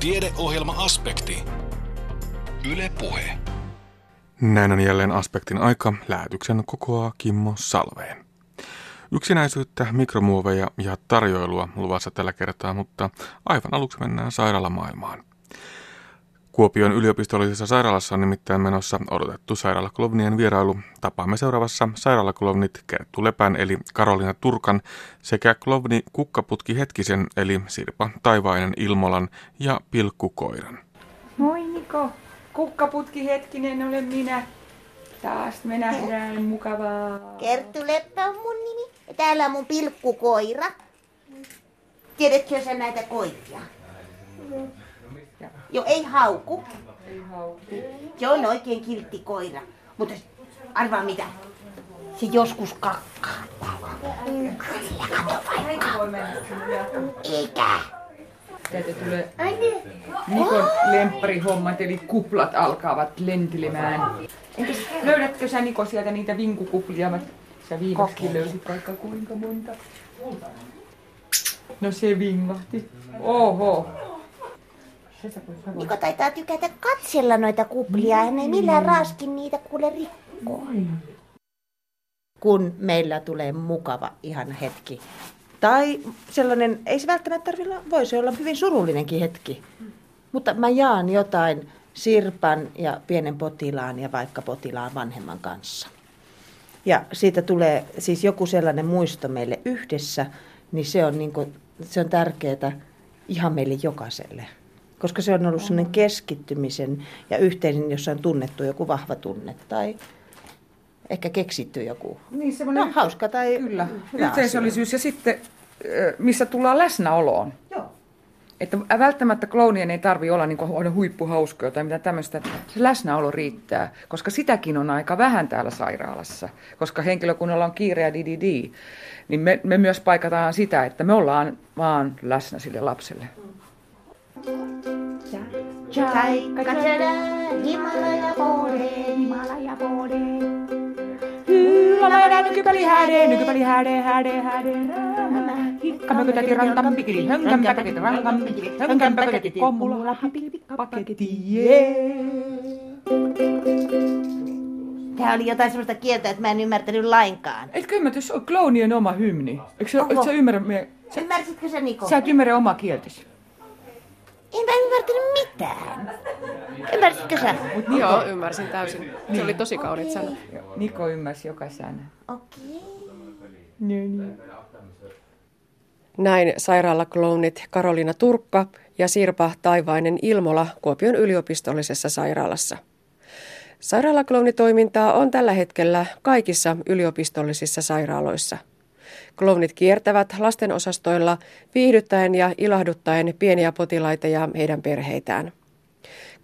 Tiedeohjelma-aspekti. Yle Puhe. Näin on jälleen aspektin aika. Lähetyksen kokoaa Kimmo Salveen. Yksinäisyyttä, mikromuoveja ja tarjoilua luvassa tällä kertaa, mutta aivan aluksi mennään sairaalamaailmaan. Kuopion yliopistollisessa sairaalassa on nimittäin menossa odotettu sairaalaklovnien vierailu. Tapaamme seuraavassa sairaalaklovnit Kerttu Lepän eli Karolina Turkan sekä klovni Kukkaputki Hetkisen eli Sirpa Taivainen Ilmolan ja Pilkkukoiran. Moi Niko, Kukkaputki Hetkinen olen minä. Taas me nähdään mukavaa. Kerttu Leppä on mun nimi. Ja täällä on mun pilkkukoira. Tiedätkö sä näitä koiria? Joo, ei hauku. Ei hauku. Se on oikein kiltti koira. Mutta arvaa mitä? Se joskus kakkaa. Sillä kato vaikka. Eikä. Täältä tulee Nikon lempparihommat, eli kuplat alkavat lentelemään. Entäs löydätkö sä Niko sieltä niitä vinkukuplia? Mä- Sä viimeksi löysit vaikka kuinka monta. No se vingahti. Oho. Niko taitaa tykätä katsella noita kuplia. Hän ei millään raaskin niitä kuule rikkoa. Kun meillä tulee mukava ihan hetki. Tai sellainen, ei se välttämättä tarvitse olla, voi se olla hyvin surullinenkin hetki. Mutta mä jaan jotain Sirpan ja pienen potilaan ja vaikka potilaan vanhemman kanssa. Ja siitä tulee siis joku sellainen muisto meille yhdessä, niin se on, niin kuin, se on tärkeää ihan meille jokaiselle. Koska se on ollut sellainen keskittymisen ja yhteinen, jossa on tunnettu joku vahva tunne tai ehkä keksitty joku. Niin, No, hauska tai Kyllä, hyvä yhteisöllisyys ja sitten missä tullaan läsnäoloon. Joo. Että välttämättä kloonien ei tarvi olla niin aina huippuhauskoja tai mitä tämmöistä. Se läsnäolo riittää, koska sitäkin on aika vähän täällä sairaalassa. Koska henkilökunnalla on kiire ja di, niin me, me myös paikataan sitä, että me ollaan vaan läsnä sille lapselle. Taikka tjada, Himalaja pode, Himalaja pode. Hylämäärä nykypäli häde, nykypäli häde, häde, häde, Hikkamökötäti rankan pikili, hönkän paketti, rankan pikili, hönkän paketti, kommulla paketti. Tämä oli jotain sellaista kieltä, että mä en ymmärtänyt lainkaan. Etkö ymmärrä, se on kloonien oma hymni? Eikö sä, et sä ymmärrä, me, Ymmärsitkö sä Niko? sä et ymmärrä omaa kieltäsi? En mä ymmärtänyt mitään. Ymmärsitkö sä? Joo, ymmärsin täysin. Se oli tosi kauniit sanat. Niko ymmärsi joka sana. Okei. Niin, Näin sairaalaklounit Karolina Turkka ja Sirpa Taivainen Ilmola Kuopion yliopistollisessa sairaalassa. Sairaalaklounitoimintaa on tällä hetkellä kaikissa yliopistollisissa sairaaloissa. Klounit kiertävät lastenosastoilla viihdyttäen ja ilahduttaen pieniä potilaita ja heidän perheitään.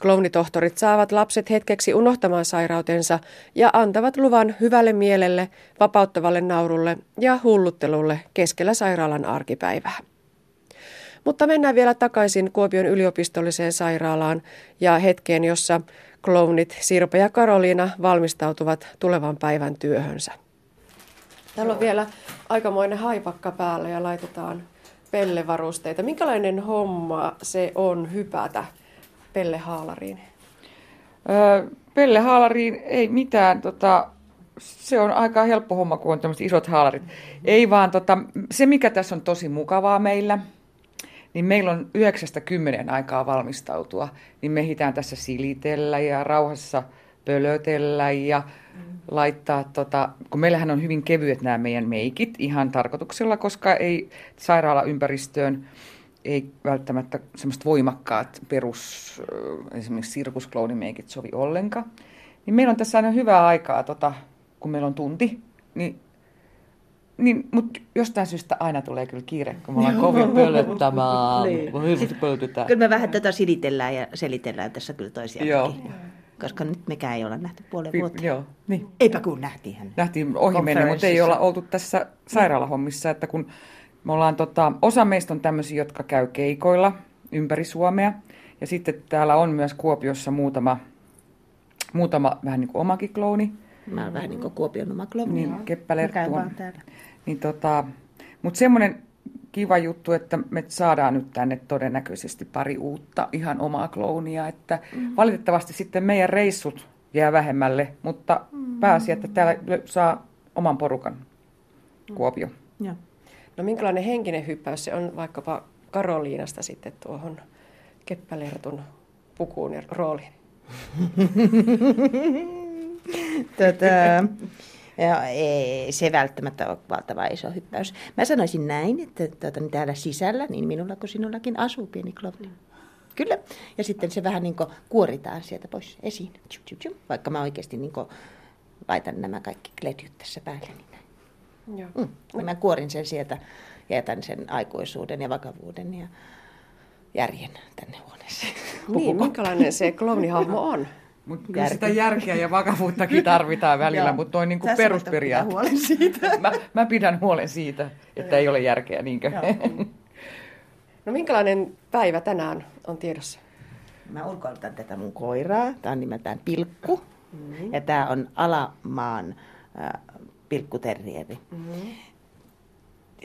Klounitohtorit saavat lapset hetkeksi unohtamaan sairautensa ja antavat luvan hyvälle mielelle, vapauttavalle naurulle ja hulluttelulle keskellä sairaalan arkipäivää. Mutta mennään vielä takaisin Kuopion yliopistolliseen sairaalaan ja hetkeen, jossa klounit Sirpa ja Karoliina valmistautuvat tulevan päivän työhönsä. Täällä on vielä aikamoinen haipakka päällä ja laitetaan pellevarusteita. Minkälainen homma se on hypätä pellehaalariin? Öö, Pelle haalariin ei mitään, tota, se on aika helppo homma, kun on tämmöiset isot haalarit. Ei vaan, tota, se mikä tässä on tosi mukavaa meillä, niin meillä on yhdeksästä kymmenen aikaa valmistautua. Niin me ehditään tässä silitellä ja rauhassa pölötellä ja laittaa, tota, kun meillähän on hyvin kevyet nämä meidän meikit ihan tarkoituksella, koska ei sairaalaympäristöön ei välttämättä semmoista voimakkaat perus, ö, esimerkiksi sirkusklounimeikit sovi ollenkaan. Niin meillä on tässä aina hyvää aikaa, tota, kun meillä on tunti, niin niin, mutta jostain syystä aina tulee kyllä kiire, kun me ollaan kovin pölöttämään. Niin. Me hirveästi pölötetään. Kyllä me vähän tätä silitellään ja selitellään tässä kyllä Joo. Koska nyt mekään ei olla nähty puolen vuotta. Joo, niin. Eipä kun nähtiin. Nähtiin ohi mennä, mutta ei olla oltu tässä sairaalahommissa, että kun me ollaan, tota, osa meistä on tämmöisiä, jotka käy keikoilla ympäri Suomea, ja sitten täällä on myös Kuopiossa muutama, muutama vähän niin kuin omakin klooni, Mä oon vähän niin kuin Kuopion oma klovi. niin keppälerttu on. Niin tota, mutta semmoinen kiva juttu, että me saadaan nyt tänne todennäköisesti pari uutta ihan omaa kloonia, että mm. valitettavasti sitten meidän reissut jää vähemmälle, mutta mm. pääsi, että täällä saa oman porukan Kuopio. Mm. Ja. No minkälainen henkinen hyppäys se on vaikkapa Karoliinasta sitten tuohon Keppälertun pukuun ja rooliin? Tätä, ja ei se välttämättä ole valtava iso hyppäys. Mä sanoisin näin, että tuota, niin täällä sisällä, niin minulla kuin sinullakin asuu pieni klovni. Kyllä. Ja sitten se vähän niin kuoritaan sieltä pois esiin. Tjup, tjup, tjup. Vaikka mä oikeasti niin laitan nämä kaikki kledjut tässä päälle. Niin näin. Joo. Mm. Mä kuorin sen sieltä ja jätän sen aikuisuuden ja vakavuuden ja järjen tänne huoneeseen. Niin, minkälainen se klownihahmo on? Mutta kyllä sitä järkeä ja vakavuuttakin tarvitaan välillä, mutta noin niinku perusperiaate. huolen siitä. mä, mä pidän huolen siitä, että ei ole järkeä, niinkö? no minkälainen päivä tänään on tiedossa? Mä ulkoilutan tätä mun koiraa. Tämä on nimeltään Pilkku. Mm-hmm. Ja tämä on Alamaan äh, pilkkuterrieri. Mm-hmm.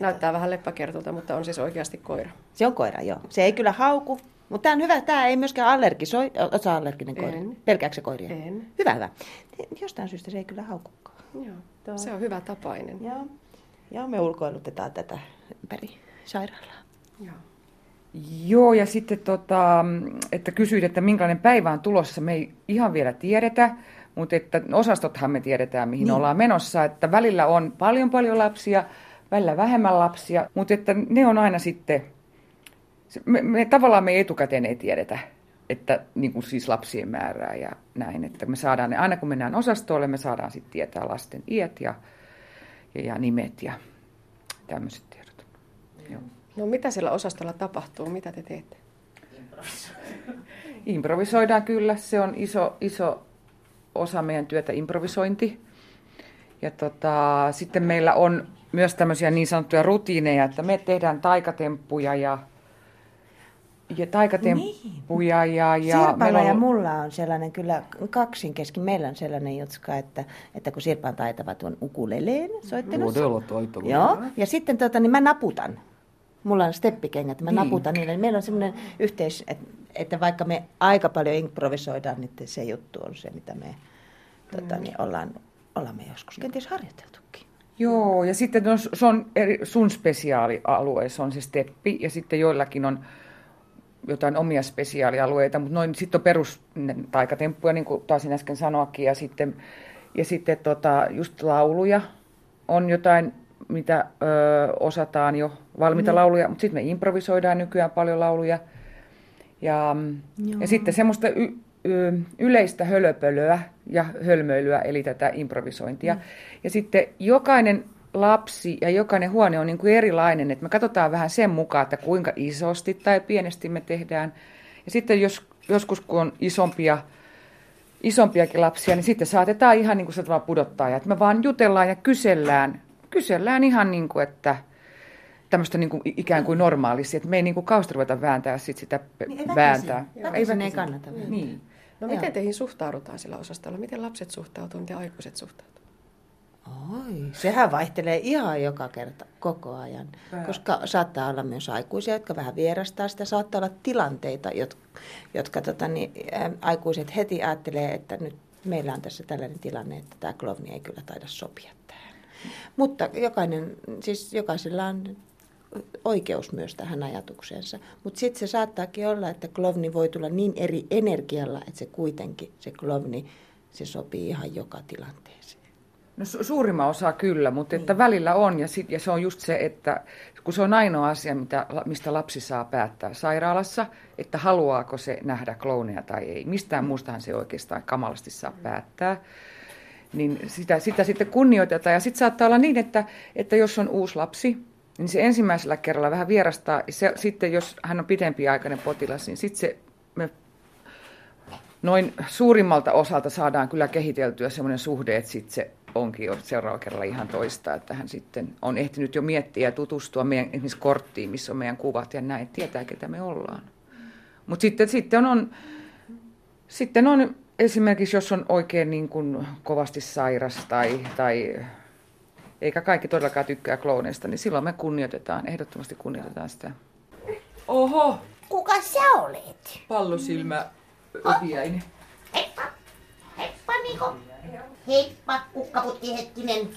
Näyttää vähän leppäkertulta, mutta on siis oikeasti koira. Se on koira, joo. Se ei kyllä hauku, mutta tämä on hyvä. Tämä ei myöskään allergisoi. Oletko allerginen koira? En. Pelkääkö se koiria? En. Hyvä, hyvä. Jostain syystä se ei kyllä haukukaan. Joo, Tuo. se on hyvä tapainen. Joo. Joo, me ulkoilutetaan tätä ympäri sairaalaa. Joo. Joo, ja sitten tota, että kysyit, että minkälainen päivä on tulossa. Me ei ihan vielä tiedetä, mutta että osastothan me tiedetään, mihin niin. ollaan menossa. Että välillä on paljon paljon lapsia, välillä vähemmän lapsia, mutta että ne on aina sitten me, me tavallaan me etukäteen ei tiedetä, että niin kuin siis lapsien määrää ja näin. Että me saadaan ne, aina kun mennään osastolle, me saadaan sitten tietää lasten iät ja, ja, ja nimet ja tämmöiset tiedot. Joo. No mitä siellä osastolla tapahtuu? Mitä te teette? Improvisoidaan kyllä. Se on iso, iso osa meidän työtä, improvisointi. Ja tota, sitten meillä on myös tämmöisiä niin sanottuja rutiineja, että me tehdään taikatemppuja ja ja taikatemppuja. Niin. Ja, ja Sirpalla on... ja mulla on sellainen kyllä kaksin kesken. Meillä on sellainen jutska, että, että kun Sirpa on taitava tuon ukuleleen soittelussa. Todella taitava. Joo, ja sitten tota, niin mä naputan. Mulla on steppikengät, mä niin. naputan niille. Meillä on semmoinen yhteis, että, että vaikka me aika paljon improvisoidaan, niin se juttu on se, mitä me tota, niin ollaan, ollaan me joskus kenties harjoiteltukin. Joo, ja sitten no, se on eri, sun spesiaalialue, se on se steppi, ja sitten joillakin on jotain omia spesiaalialueita, mutta noin sitten on perus taikatemppuja, niin kuin taisin äsken sanoakin, ja sitten, ja sitten tota, just lauluja on jotain, mitä ö, osataan jo, valmiita mm. lauluja, mutta sitten me improvisoidaan nykyään paljon lauluja. Ja, ja sitten semmoista y, y, yleistä hölöpölöä ja hölmöilyä, eli tätä improvisointia. Mm. Ja sitten jokainen lapsi ja jokainen huone on niin kuin erilainen, että me katsotaan vähän sen mukaan, että kuinka isosti tai pienesti me tehdään. Ja sitten jos, joskus kun on isompia, isompiakin lapsia, niin sitten saatetaan ihan niin kuin se pudottaa. Ja että me vaan jutellaan ja kysellään, kysellään ihan niin kuin, että tämmöistä niin kuin ikään kuin normaalisti, että me ei niin kuin kausta ruveta vääntää sit sitä niin, vääntää. Väkisin ei, ei kannata. Niin. No miten teihin suhtaudutaan sillä osastolla? Miten lapset suhtautuvat, miten aikuiset suhtautuvat? Oi, sehän vaihtelee ihan joka kerta, koko ajan. Pää. Koska saattaa olla myös aikuisia, jotka vähän vierastaa sitä. Saattaa olla tilanteita, jotka, jotka tota, niin, ä, aikuiset heti ajattelee, että nyt meillä on tässä tällainen tilanne, että tämä klovni ei kyllä taida sopia tähän. Mutta jokainen, siis jokaisella on oikeus myös tähän ajatukseensa. Mutta sitten se saattaakin olla, että klovni voi tulla niin eri energialla, että se kuitenkin, se klovni, se sopii ihan joka tilanteeseen. No su- suurimman osa kyllä, mutta että välillä on ja, sit, ja se on just se, että kun se on ainoa asia, mitä, mistä lapsi saa päättää sairaalassa, että haluaako se nähdä klooneja tai ei. Mistään muustahan se oikeastaan kamalasti saa päättää. Niin sitä, sitä sitten kunnioitetaan. Ja sitten saattaa olla niin, että, että jos on uusi lapsi, niin se ensimmäisellä kerralla vähän vierastaa. Se, sitten jos hän on pidempiaikainen potilas, niin sitten se me noin suurimmalta osalta saadaan kyllä kehiteltyä semmoinen suhde, että sitten se onkin jo seuraava kerralla ihan toista, että hän sitten on ehtinyt jo miettiä ja tutustua meidän esimerkiksi korttiin, missä on meidän kuvat ja näin, tietää ketä me ollaan. Mutta sitten, sitten, on, sitten on esimerkiksi, jos on oikein niin kuin kovasti sairas tai, tai eikä kaikki todellakaan tykkää klooneista, niin silloin me kunnioitetaan, ehdottomasti kunnioitetaan sitä. Oho, Kuka sä olet? pallosilmä öpiäinen. Heippa. Niko. Heippa, kukkaputki hetkinen.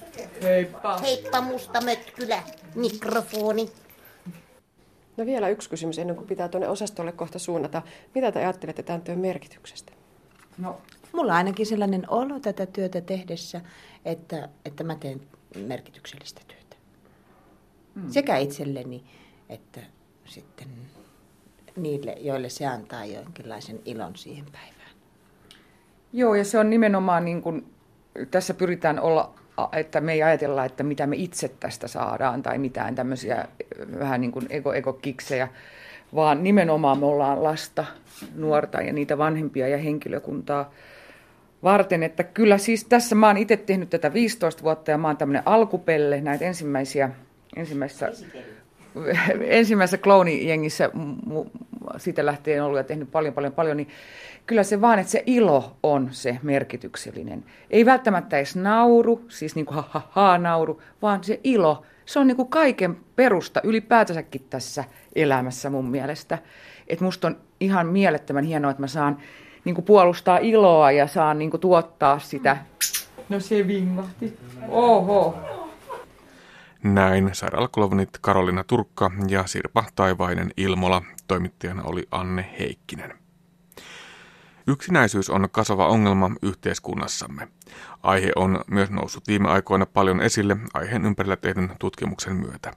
Heippa. Heippa musta mötkylä. Mikrofoni. No vielä yksi kysymys ennen kuin pitää tuonne osastolle kohta suunnata. Mitä te ajattelette tämän työn merkityksestä? No, Mulla on ainakin sellainen olo tätä työtä tehdessä, että, että mä teen merkityksellistä työtä. Mm. Sekä itselleni että sitten niille, joille se antaa jonkinlaisen ilon siihen päivään. Joo, ja se on nimenomaan niin kuin, tässä pyritään olla, että me ei ajatella, että mitä me itse tästä saadaan tai mitään tämmöisiä vähän niin kuin ego-ego-kiksejä, vaan nimenomaan me ollaan lasta, nuorta ja niitä vanhempia ja henkilökuntaa varten. Että kyllä siis tässä mä oon itse tehnyt tätä 15 vuotta ja mä oon tämmöinen alkupelle näitä ensimmäisiä, ensimmäisissä ensimmäisessä kloonijengissä siitä lähtien ollut ja tehnyt paljon, paljon, paljon, niin kyllä se vaan, että se ilo on se merkityksellinen. Ei välttämättä edes nauru, siis niin kuin ha, ha, ha nauru, vaan se ilo, se on niin kuin kaiken perusta ylipäätänsäkin tässä elämässä mun mielestä. Että musta on ihan mielettömän hienoa, että mä saan niin kuin puolustaa iloa ja saan niin kuin tuottaa sitä. No se vingahti. Oho. Näin sairaalakolonit Karolina Turkka ja Sirpa Taivainen Ilmola. Toimittajana oli Anne Heikkinen. Yksinäisyys on kasvava ongelma yhteiskunnassamme. Aihe on myös noussut viime aikoina paljon esille aiheen ympärillä tehdyn tutkimuksen myötä.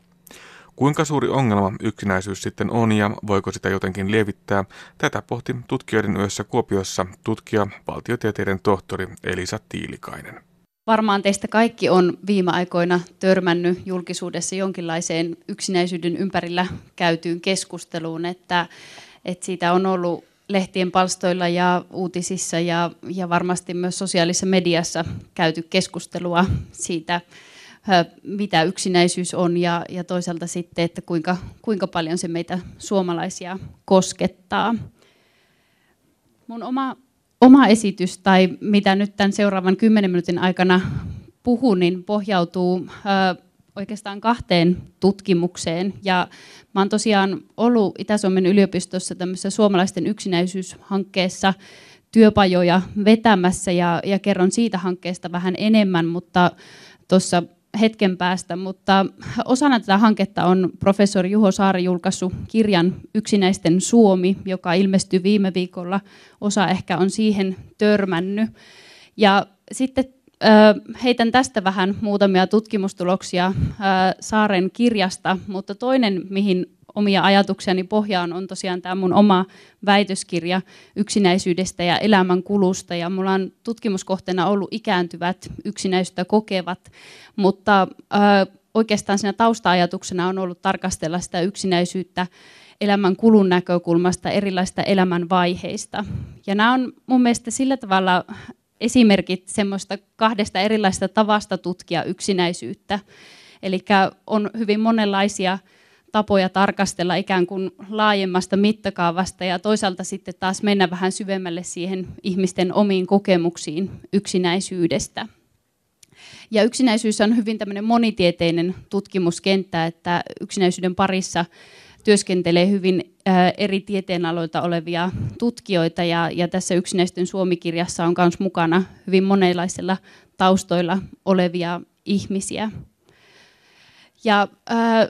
Kuinka suuri ongelma yksinäisyys sitten on ja voiko sitä jotenkin lievittää, tätä pohti tutkijoiden yössä Kuopiossa tutkija, valtiotieteiden tohtori Elisa Tiilikainen. Varmaan teistä kaikki on viime aikoina törmännyt julkisuudessa jonkinlaiseen yksinäisyyden ympärillä käytyyn keskusteluun, että, että siitä on ollut lehtien palstoilla ja uutisissa ja, ja varmasti myös sosiaalisessa mediassa käyty keskustelua siitä, mitä yksinäisyys on ja, ja toisaalta sitten, että kuinka, kuinka paljon se meitä suomalaisia koskettaa. Mun oma oma esitys tai mitä nyt tämän seuraavan kymmenen minuutin aikana puhun, niin pohjautuu ö, oikeastaan kahteen tutkimukseen. Ja mä oon tosiaan ollut Itä-Suomen yliopistossa tämmöisessä suomalaisten yksinäisyyshankkeessa työpajoja vetämässä ja, ja kerron siitä hankkeesta vähän enemmän, mutta tuossa hetken päästä, mutta osana tätä hanketta on professori Juho Saari julkaissut kirjan Yksinäisten Suomi, joka ilmestyi viime viikolla. Osa ehkä on siihen törmännyt. Ja sitten heitän tästä vähän muutamia tutkimustuloksia Saaren kirjasta, mutta toinen, mihin omia ajatuksiani pohjaan on tosiaan tämä mun oma väitöskirja yksinäisyydestä ja elämän kulusta. Ja mulla on tutkimuskohteena ollut ikääntyvät yksinäisyyttä kokevat, mutta oikeastaan siinä tausta-ajatuksena on ollut tarkastella sitä yksinäisyyttä elämän kulun näkökulmasta erilaisista elämän vaiheista. Ja nämä on mun mielestä sillä tavalla esimerkit semmoista kahdesta erilaisesta tavasta tutkia yksinäisyyttä. Eli on hyvin monenlaisia tapoja tarkastella ikään kuin laajemmasta mittakaavasta ja toisaalta sitten taas mennä vähän syvemmälle siihen ihmisten omiin kokemuksiin yksinäisyydestä. Ja yksinäisyys on hyvin tämmöinen monitieteinen tutkimuskenttä, että yksinäisyyden parissa työskentelee hyvin eri tieteenaloilta olevia tutkijoita ja, ja tässä yksinäisten Suomi-kirjassa on myös mukana hyvin monenlaisilla taustoilla olevia ihmisiä. Ja äh,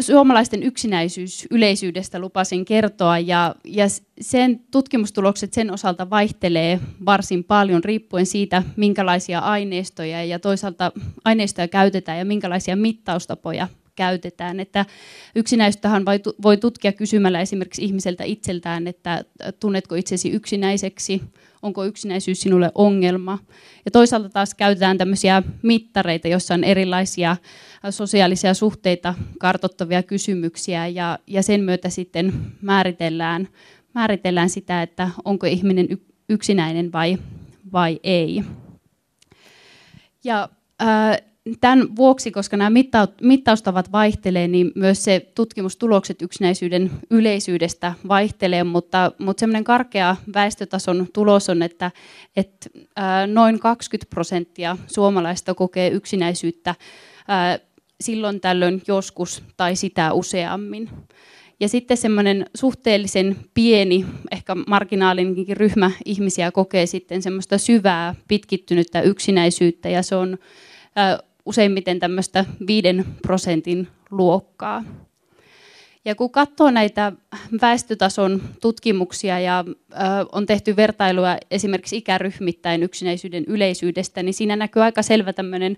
suomalaisten yksinäisyys yleisyydestä lupasin kertoa ja, ja sen tutkimustulokset sen osalta vaihtelee varsin paljon riippuen siitä, minkälaisia aineistoja ja toisaalta aineistoja käytetään ja minkälaisia mittaustapoja käytetään. Että yksinäisyyttähän voi tutkia kysymällä esimerkiksi ihmiseltä itseltään, että tunnetko itsesi yksinäiseksi, onko yksinäisyys sinulle ongelma. Ja toisaalta taas käytetään tämmöisiä mittareita, joissa on erilaisia sosiaalisia suhteita kartottavia kysymyksiä ja, ja sen myötä sitten määritellään, määritellään sitä, että onko ihminen yksinäinen vai, vai ei. Ja tämän vuoksi, koska nämä mittaustavat vaihtelee, niin myös se tutkimustulokset yksinäisyyden yleisyydestä vaihtelee, mutta, mutta semmoinen karkea väestötason tulos on, että, että noin 20 prosenttia suomalaista kokee yksinäisyyttä silloin tällöin joskus tai sitä useammin. Ja sitten semmoinen suhteellisen pieni, ehkä marginaalinenkin ryhmä ihmisiä kokee sitten semmoista syvää, pitkittynyttä yksinäisyyttä, ja se on useimmiten tämmöistä viiden prosentin luokkaa. Ja kun katsoo näitä väestötason tutkimuksia ja on tehty vertailua esimerkiksi ikäryhmittäin yksinäisyyden yleisyydestä, niin siinä näkyy aika selvä tämmöinen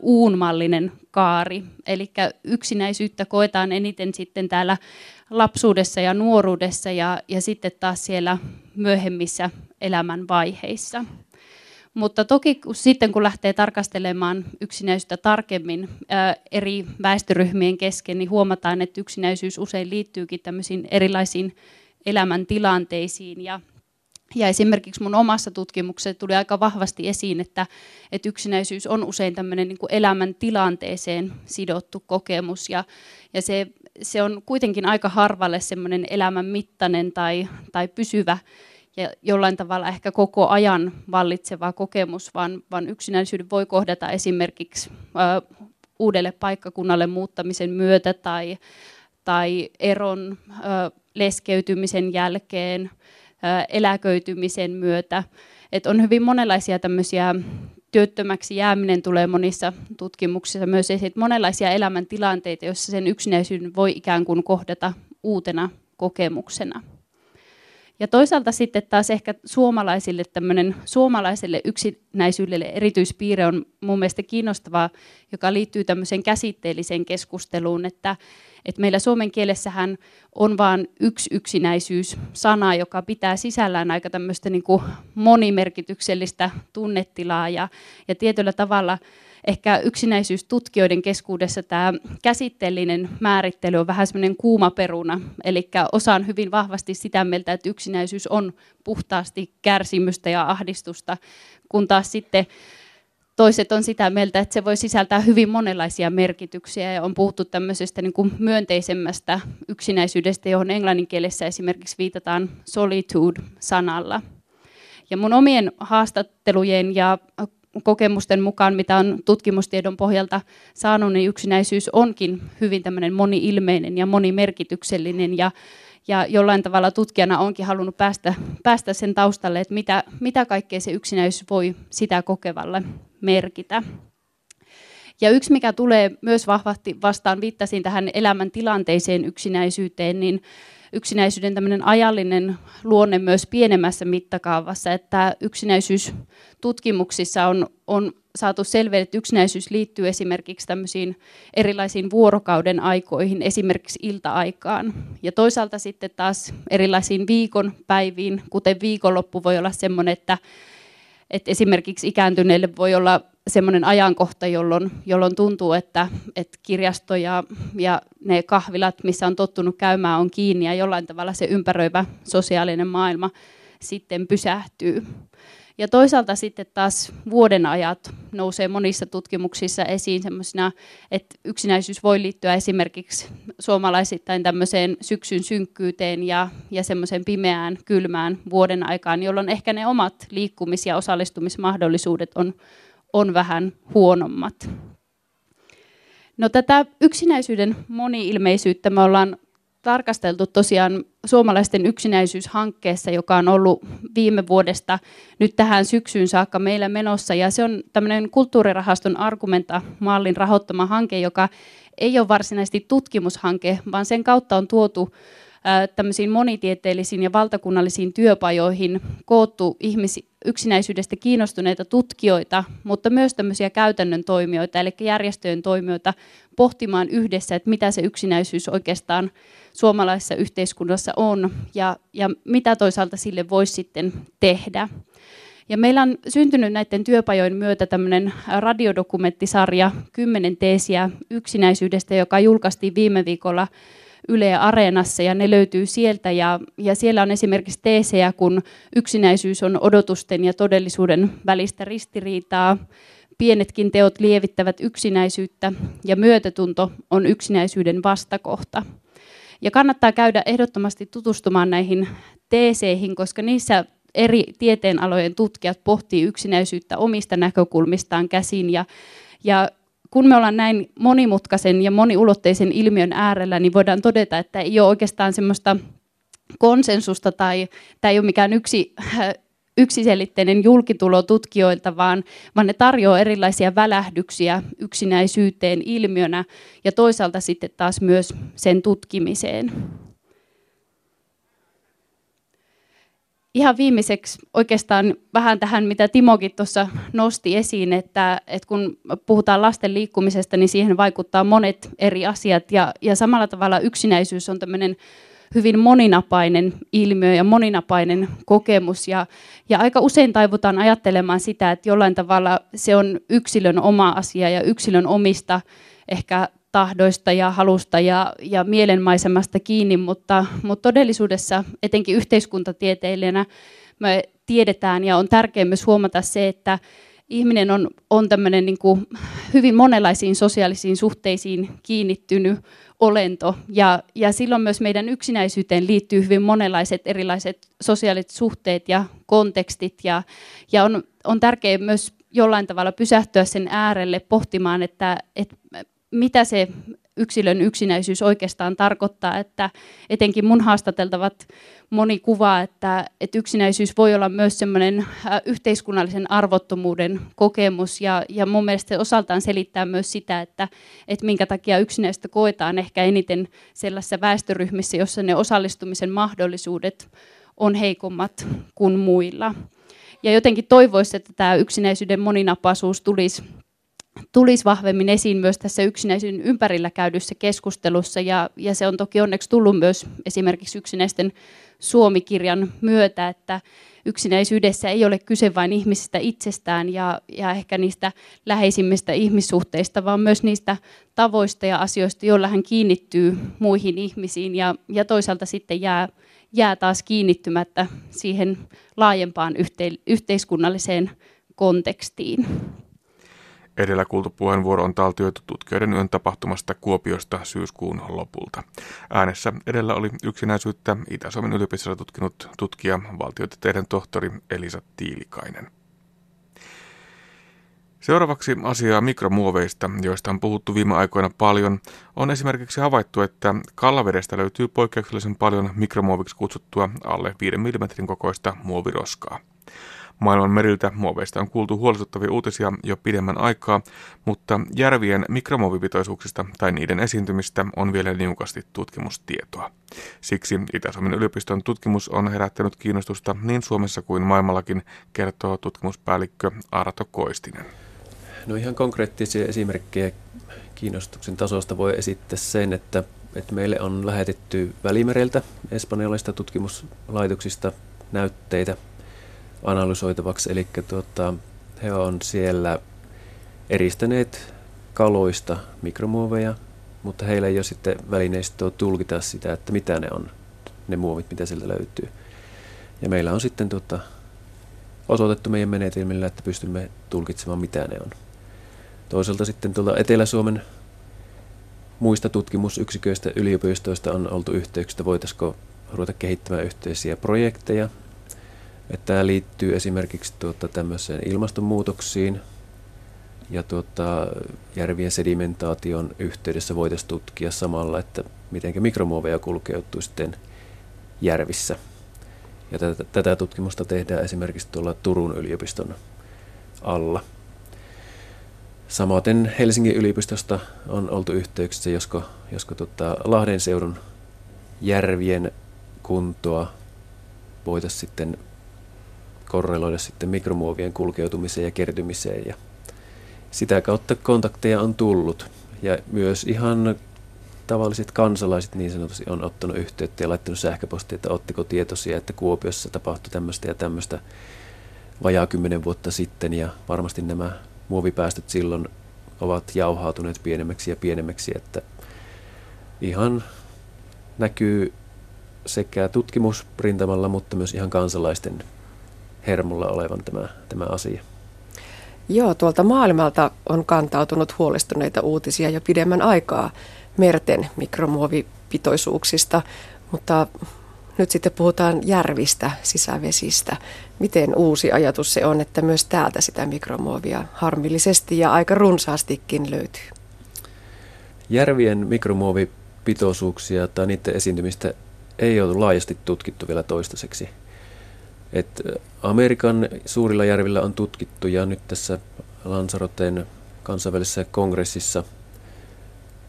uunmallinen kaari. Eli yksinäisyyttä koetaan eniten sitten täällä lapsuudessa ja nuoruudessa ja, ja sitten taas siellä myöhemmissä elämänvaiheissa. Mutta toki kun, sitten kun lähtee tarkastelemaan yksinäisyyttä tarkemmin ää, eri väestöryhmien kesken, niin huomataan, että yksinäisyys usein liittyykin tämmöisiin erilaisiin elämäntilanteisiin. Ja, ja esimerkiksi mun omassa tutkimuksessa tuli aika vahvasti esiin, että, että yksinäisyys on usein tämmöinen niin kuin elämäntilanteeseen sidottu kokemus. Ja, ja se, se on kuitenkin aika harvalle semmoinen elämän mittainen tai, tai pysyvä ja jollain tavalla ehkä koko ajan vallitseva kokemus, vaan, vaan yksinäisyyden voi kohdata esimerkiksi ö, uudelle paikkakunnalle muuttamisen myötä tai, tai eron ö, leskeytymisen jälkeen, ö, eläköitymisen myötä. Et on hyvin monenlaisia tämmöisiä työttömäksi jääminen tulee monissa tutkimuksissa myös esiin, monenlaisia elämäntilanteita, joissa sen yksinäisyyden voi ikään kuin kohdata uutena kokemuksena. Ja toisaalta sitten taas ehkä suomalaisille tämmöinen suomalaiselle yksinäisyydelle erityispiirre on mun mielestä kiinnostavaa, joka liittyy tämmöiseen käsitteelliseen keskusteluun, että, että meillä suomen kielessähän on vain yksi yksinäisyys-sana, joka pitää sisällään aika tämmöistä niin kuin monimerkityksellistä tunnetilaa ja, ja tietyllä tavalla ehkä yksinäisyystutkijoiden keskuudessa tämä käsitteellinen määrittely on vähän semmoinen kuuma peruna. Eli osa on hyvin vahvasti sitä mieltä, että yksinäisyys on puhtaasti kärsimystä ja ahdistusta, kun taas sitten toiset on sitä mieltä, että se voi sisältää hyvin monenlaisia merkityksiä ja on puhuttu tämmöisestä niin kuin myönteisemmästä yksinäisyydestä, johon englanninkielessä esimerkiksi viitataan solitude-sanalla. Ja mun omien haastattelujen ja kokemusten mukaan, mitä on tutkimustiedon pohjalta saanut, niin yksinäisyys onkin hyvin tämmöinen moni-ilmeinen ja monimerkityksellinen ja ja jollain tavalla tutkijana onkin halunnut päästä, päästä sen taustalle, että mitä, mitä kaikkea se yksinäisyys voi sitä kokevalle merkitä. Ja yksi, mikä tulee myös vahvasti vastaan, viittasin tähän elämäntilanteiseen yksinäisyyteen, niin yksinäisyyden tämmöinen ajallinen luonne myös pienemmässä mittakaavassa, että yksinäisyys tutkimuksissa on, on saatu selville, että yksinäisyys liittyy esimerkiksi tämmöisiin erilaisiin vuorokauden aikoihin, esimerkiksi ilta-aikaan. Ja toisaalta sitten taas erilaisiin viikonpäiviin, kuten viikonloppu voi olla semmoinen, että, että esimerkiksi ikääntyneille voi olla semmoinen ajankohta, jolloin, jolloin tuntuu, että, että kirjasto ja, ja ne kahvilat, missä on tottunut käymään, on kiinni ja jollain tavalla se ympäröivä sosiaalinen maailma sitten pysähtyy. Ja toisaalta sitten taas vuoden ajat nousee monissa tutkimuksissa esiin semmoisina, että yksinäisyys voi liittyä esimerkiksi suomalaisittain tämmöiseen syksyn synkkyyteen ja, ja semmoiseen pimeään, kylmään vuoden aikaan, jolloin ehkä ne omat liikkumis- ja osallistumismahdollisuudet on, on vähän huonommat. No tätä yksinäisyyden moni-ilmeisyyttä me ollaan tarkasteltu tosiaan suomalaisten yksinäisyyshankkeessa, joka on ollut viime vuodesta nyt tähän syksyyn saakka meillä menossa. Ja se on tämmöinen kulttuurirahaston Argumenta-mallin rahoittama hanke, joka ei ole varsinaisesti tutkimushanke, vaan sen kautta on tuotu tämmöisiin monitieteellisiin ja valtakunnallisiin työpajoihin koottu ihmisi, yksinäisyydestä kiinnostuneita tutkijoita, mutta myös tämmöisiä käytännön toimijoita, eli järjestöjen toimijoita pohtimaan yhdessä, että mitä se yksinäisyys oikeastaan suomalaisessa yhteiskunnassa on ja, ja mitä toisaalta sille voisi sitten tehdä. Ja meillä on syntynyt näiden työpajojen myötä tämmöinen radiodokumenttisarja 10 teesiä yksinäisyydestä, joka julkaistiin viime viikolla Yle Areenassa ja ne löytyy sieltä. Ja, ja siellä on esimerkiksi teesejä, kun yksinäisyys on odotusten ja todellisuuden välistä ristiriitaa, pienetkin teot lievittävät yksinäisyyttä ja myötätunto on yksinäisyyden vastakohta. Ja kannattaa käydä ehdottomasti tutustumaan näihin teeseihin, koska niissä eri tieteenalojen tutkijat pohtii yksinäisyyttä omista näkökulmistaan käsin. Ja, ja kun me ollaan näin monimutkaisen ja moniulotteisen ilmiön äärellä, niin voidaan todeta, että ei ole oikeastaan semmoista konsensusta tai tämä ei ole mikään yksi yksiselitteinen julkitulo tutkijoilta, vaan, vaan ne tarjoaa erilaisia välähdyksiä yksinäisyyteen ilmiönä ja toisaalta sitten taas myös sen tutkimiseen. Ihan viimeiseksi oikeastaan vähän tähän, mitä Timokin tuossa nosti esiin, että, että kun puhutaan lasten liikkumisesta, niin siihen vaikuttaa monet eri asiat ja, ja samalla tavalla yksinäisyys on tämmöinen hyvin moninapainen ilmiö ja moninapainen kokemus. Ja, ja aika usein taivutaan ajattelemaan sitä, että jollain tavalla se on yksilön oma asia ja yksilön omista ehkä tahdoista ja halusta ja, ja mielenmaisemasta kiinni, mutta, mutta todellisuudessa etenkin yhteiskuntatieteilijänä me tiedetään ja on tärkeää myös huomata se, että ihminen on, on tämmöinen niin kuin hyvin monenlaisiin sosiaalisiin suhteisiin kiinnittynyt olento. Ja, ja silloin myös meidän yksinäisyyteen liittyy hyvin monenlaiset erilaiset sosiaaliset suhteet ja kontekstit. Ja, ja on, on tärkeää myös jollain tavalla pysähtyä sen äärelle pohtimaan, että, että mitä se yksilön yksinäisyys oikeastaan tarkoittaa, että etenkin mun haastateltavat moni kuvaa, että, että yksinäisyys voi olla myös semmoinen äh, yhteiskunnallisen arvottomuuden kokemus ja, ja mun mielestä se osaltaan selittää myös sitä, että, että minkä takia yksinäistä koetaan ehkä eniten sellaisissa väestöryhmissä, jossa ne osallistumisen mahdollisuudet on heikommat kuin muilla. Ja jotenkin toivoisi, että tämä yksinäisyyden moninapaisuus tulisi tulisi vahvemmin esiin myös tässä yksinäisyyden ympärillä käydyssä keskustelussa. Ja, ja se on toki onneksi tullut myös esimerkiksi yksinäisten Suomikirjan myötä, että yksinäisyydessä ei ole kyse vain ihmisistä itsestään ja, ja ehkä niistä läheisimmistä ihmissuhteista, vaan myös niistä tavoista ja asioista, joilla hän kiinnittyy muihin ihmisiin ja, ja toisaalta sitten jää, jää taas kiinnittymättä siihen laajempaan yhte, yhteiskunnalliseen kontekstiin. Edellä kuultu puheenvuoro on taltioitu tutkijoiden yön tapahtumasta Kuopiosta syyskuun lopulta. Äänessä edellä oli yksinäisyyttä Itä-Suomen yliopistossa tutkinut tutkija, valtiotieteiden tohtori Elisa Tiilikainen. Seuraavaksi asiaa mikromuoveista, joista on puhuttu viime aikoina paljon, on esimerkiksi havaittu, että kallavedestä löytyy poikkeuksellisen paljon mikromuoviksi kutsuttua alle 5 mm kokoista muoviroskaa. Maailman meriltä muoveista on kuultu huolestuttavia uutisia jo pidemmän aikaa, mutta järvien mikromuovipitoisuuksista tai niiden esiintymistä on vielä niukasti tutkimustietoa. Siksi Itä-Suomen yliopiston tutkimus on herättänyt kiinnostusta niin Suomessa kuin maailmallakin, kertoo tutkimuspäällikkö Arto Koistinen. No ihan konkreettisia esimerkkejä kiinnostuksen tasosta voi esittää sen, että, että meille on lähetetty Välimereltä espanjalaisista tutkimuslaitoksista näytteitä analysoitavaksi. Eli tuota, he on siellä eristäneet kaloista mikromuoveja, mutta heillä ei ole sitten välineistöä tulkita sitä, että mitä ne on, ne muovit, mitä sieltä löytyy. Ja meillä on sitten tuota, osoitettu meidän menetelmillä, että pystymme tulkitsemaan, mitä ne on. Toisaalta sitten tuolta Etelä-Suomen muista tutkimusyksiköistä yliopistoista on oltu yhteyksistä, voitaisiko ruveta kehittämään yhteisiä projekteja että tämä liittyy esimerkiksi tuota, tämmöiseen ilmastonmuutoksiin ja tuota, järvien sedimentaation yhteydessä voitaisiin tutkia samalla, että miten mikromuoveja kulkeutuu sitten järvissä. Ja tätä, tätä tutkimusta tehdään esimerkiksi tuolla Turun yliopiston alla. Samaten Helsingin yliopistosta on oltu yhteyksissä, josko, josko tota Lahden seudun järvien kuntoa voitaisiin sitten korreloida sitten mikromuovien kulkeutumiseen ja kertymiseen. Ja sitä kautta kontakteja on tullut. Ja myös ihan tavalliset kansalaiset niin sanotusti on ottanut yhteyttä ja laittanut sähköpostia, että ottiko tietoisia, että Kuopiossa tapahtui tämmöistä ja tämmöistä vajaa kymmenen vuotta sitten. Ja varmasti nämä muovipäästöt silloin ovat jauhautuneet pienemmäksi ja pienemmäksi, että ihan näkyy sekä tutkimusrintamalla, mutta myös ihan kansalaisten hermolla olevan tämä, tämä asia. Joo, tuolta maailmalta on kantautunut huolestuneita uutisia jo pidemmän aikaa merten mikromuovipitoisuuksista, mutta nyt sitten puhutaan järvistä, sisävesistä. Miten uusi ajatus se on, että myös täältä sitä mikromuovia harmillisesti ja aika runsaastikin löytyy? Järvien mikromuovipitoisuuksia tai niiden esiintymistä ei ole laajasti tutkittu vielä toistaiseksi. Et Amerikan suurilla järvillä on tutkittu ja nyt tässä Lanzaroten kansainvälisessä kongressissa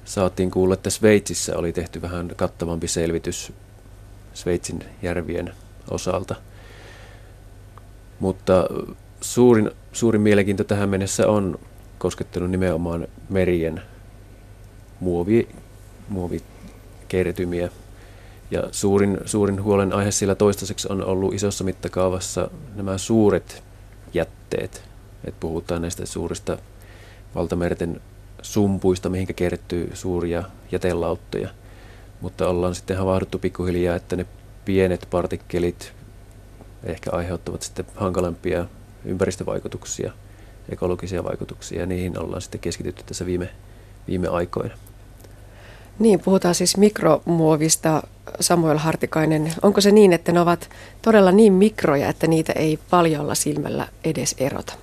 saatiin kuulla, että Sveitsissä oli tehty vähän kattavampi selvitys Sveitsin järvien osalta. Mutta suurin, suurin mielenkiinto tähän mennessä on koskettanut nimenomaan merien muovi, muovikertymiä. Ja suurin, suurin huolen aihe sillä toistaiseksi on ollut isossa mittakaavassa nämä suuret jätteet. Et puhutaan näistä suurista valtamerten sumpuista, mihinkä kertyy suuria jätelauttoja – mutta ollaan sitten havahduttu pikkuhiljaa, että ne pienet partikkelit ehkä aiheuttavat sitten hankalampia ympäristövaikutuksia, ekologisia vaikutuksia, ja niihin ollaan sitten keskitytty tässä viime, viime aikoina. Niin, puhutaan siis mikromuovista, Samuel Hartikainen. Onko se niin, että ne ovat todella niin mikroja, että niitä ei paljolla silmällä edes erota?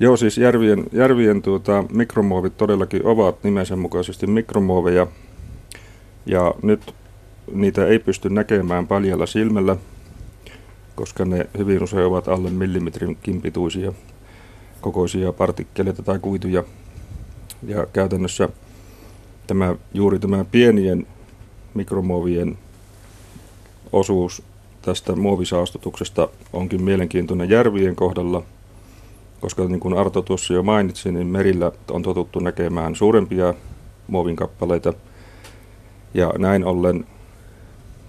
Joo, siis järvien, järvien tuota, mikromuovit todellakin ovat nimensä mukaisesti mikromuoveja, ja nyt niitä ei pysty näkemään paljalla silmällä, koska ne hyvin usein ovat alle millimetrin pituisia kokoisia partikkeleita tai kuituja. Ja käytännössä tämä, juuri tämä pienien mikromuovien osuus tästä muovisaastutuksesta onkin mielenkiintoinen järvien kohdalla, koska niin kuin Arto tuossa jo mainitsi, niin merillä on totuttu näkemään suurempia muovinkappaleita – ja näin ollen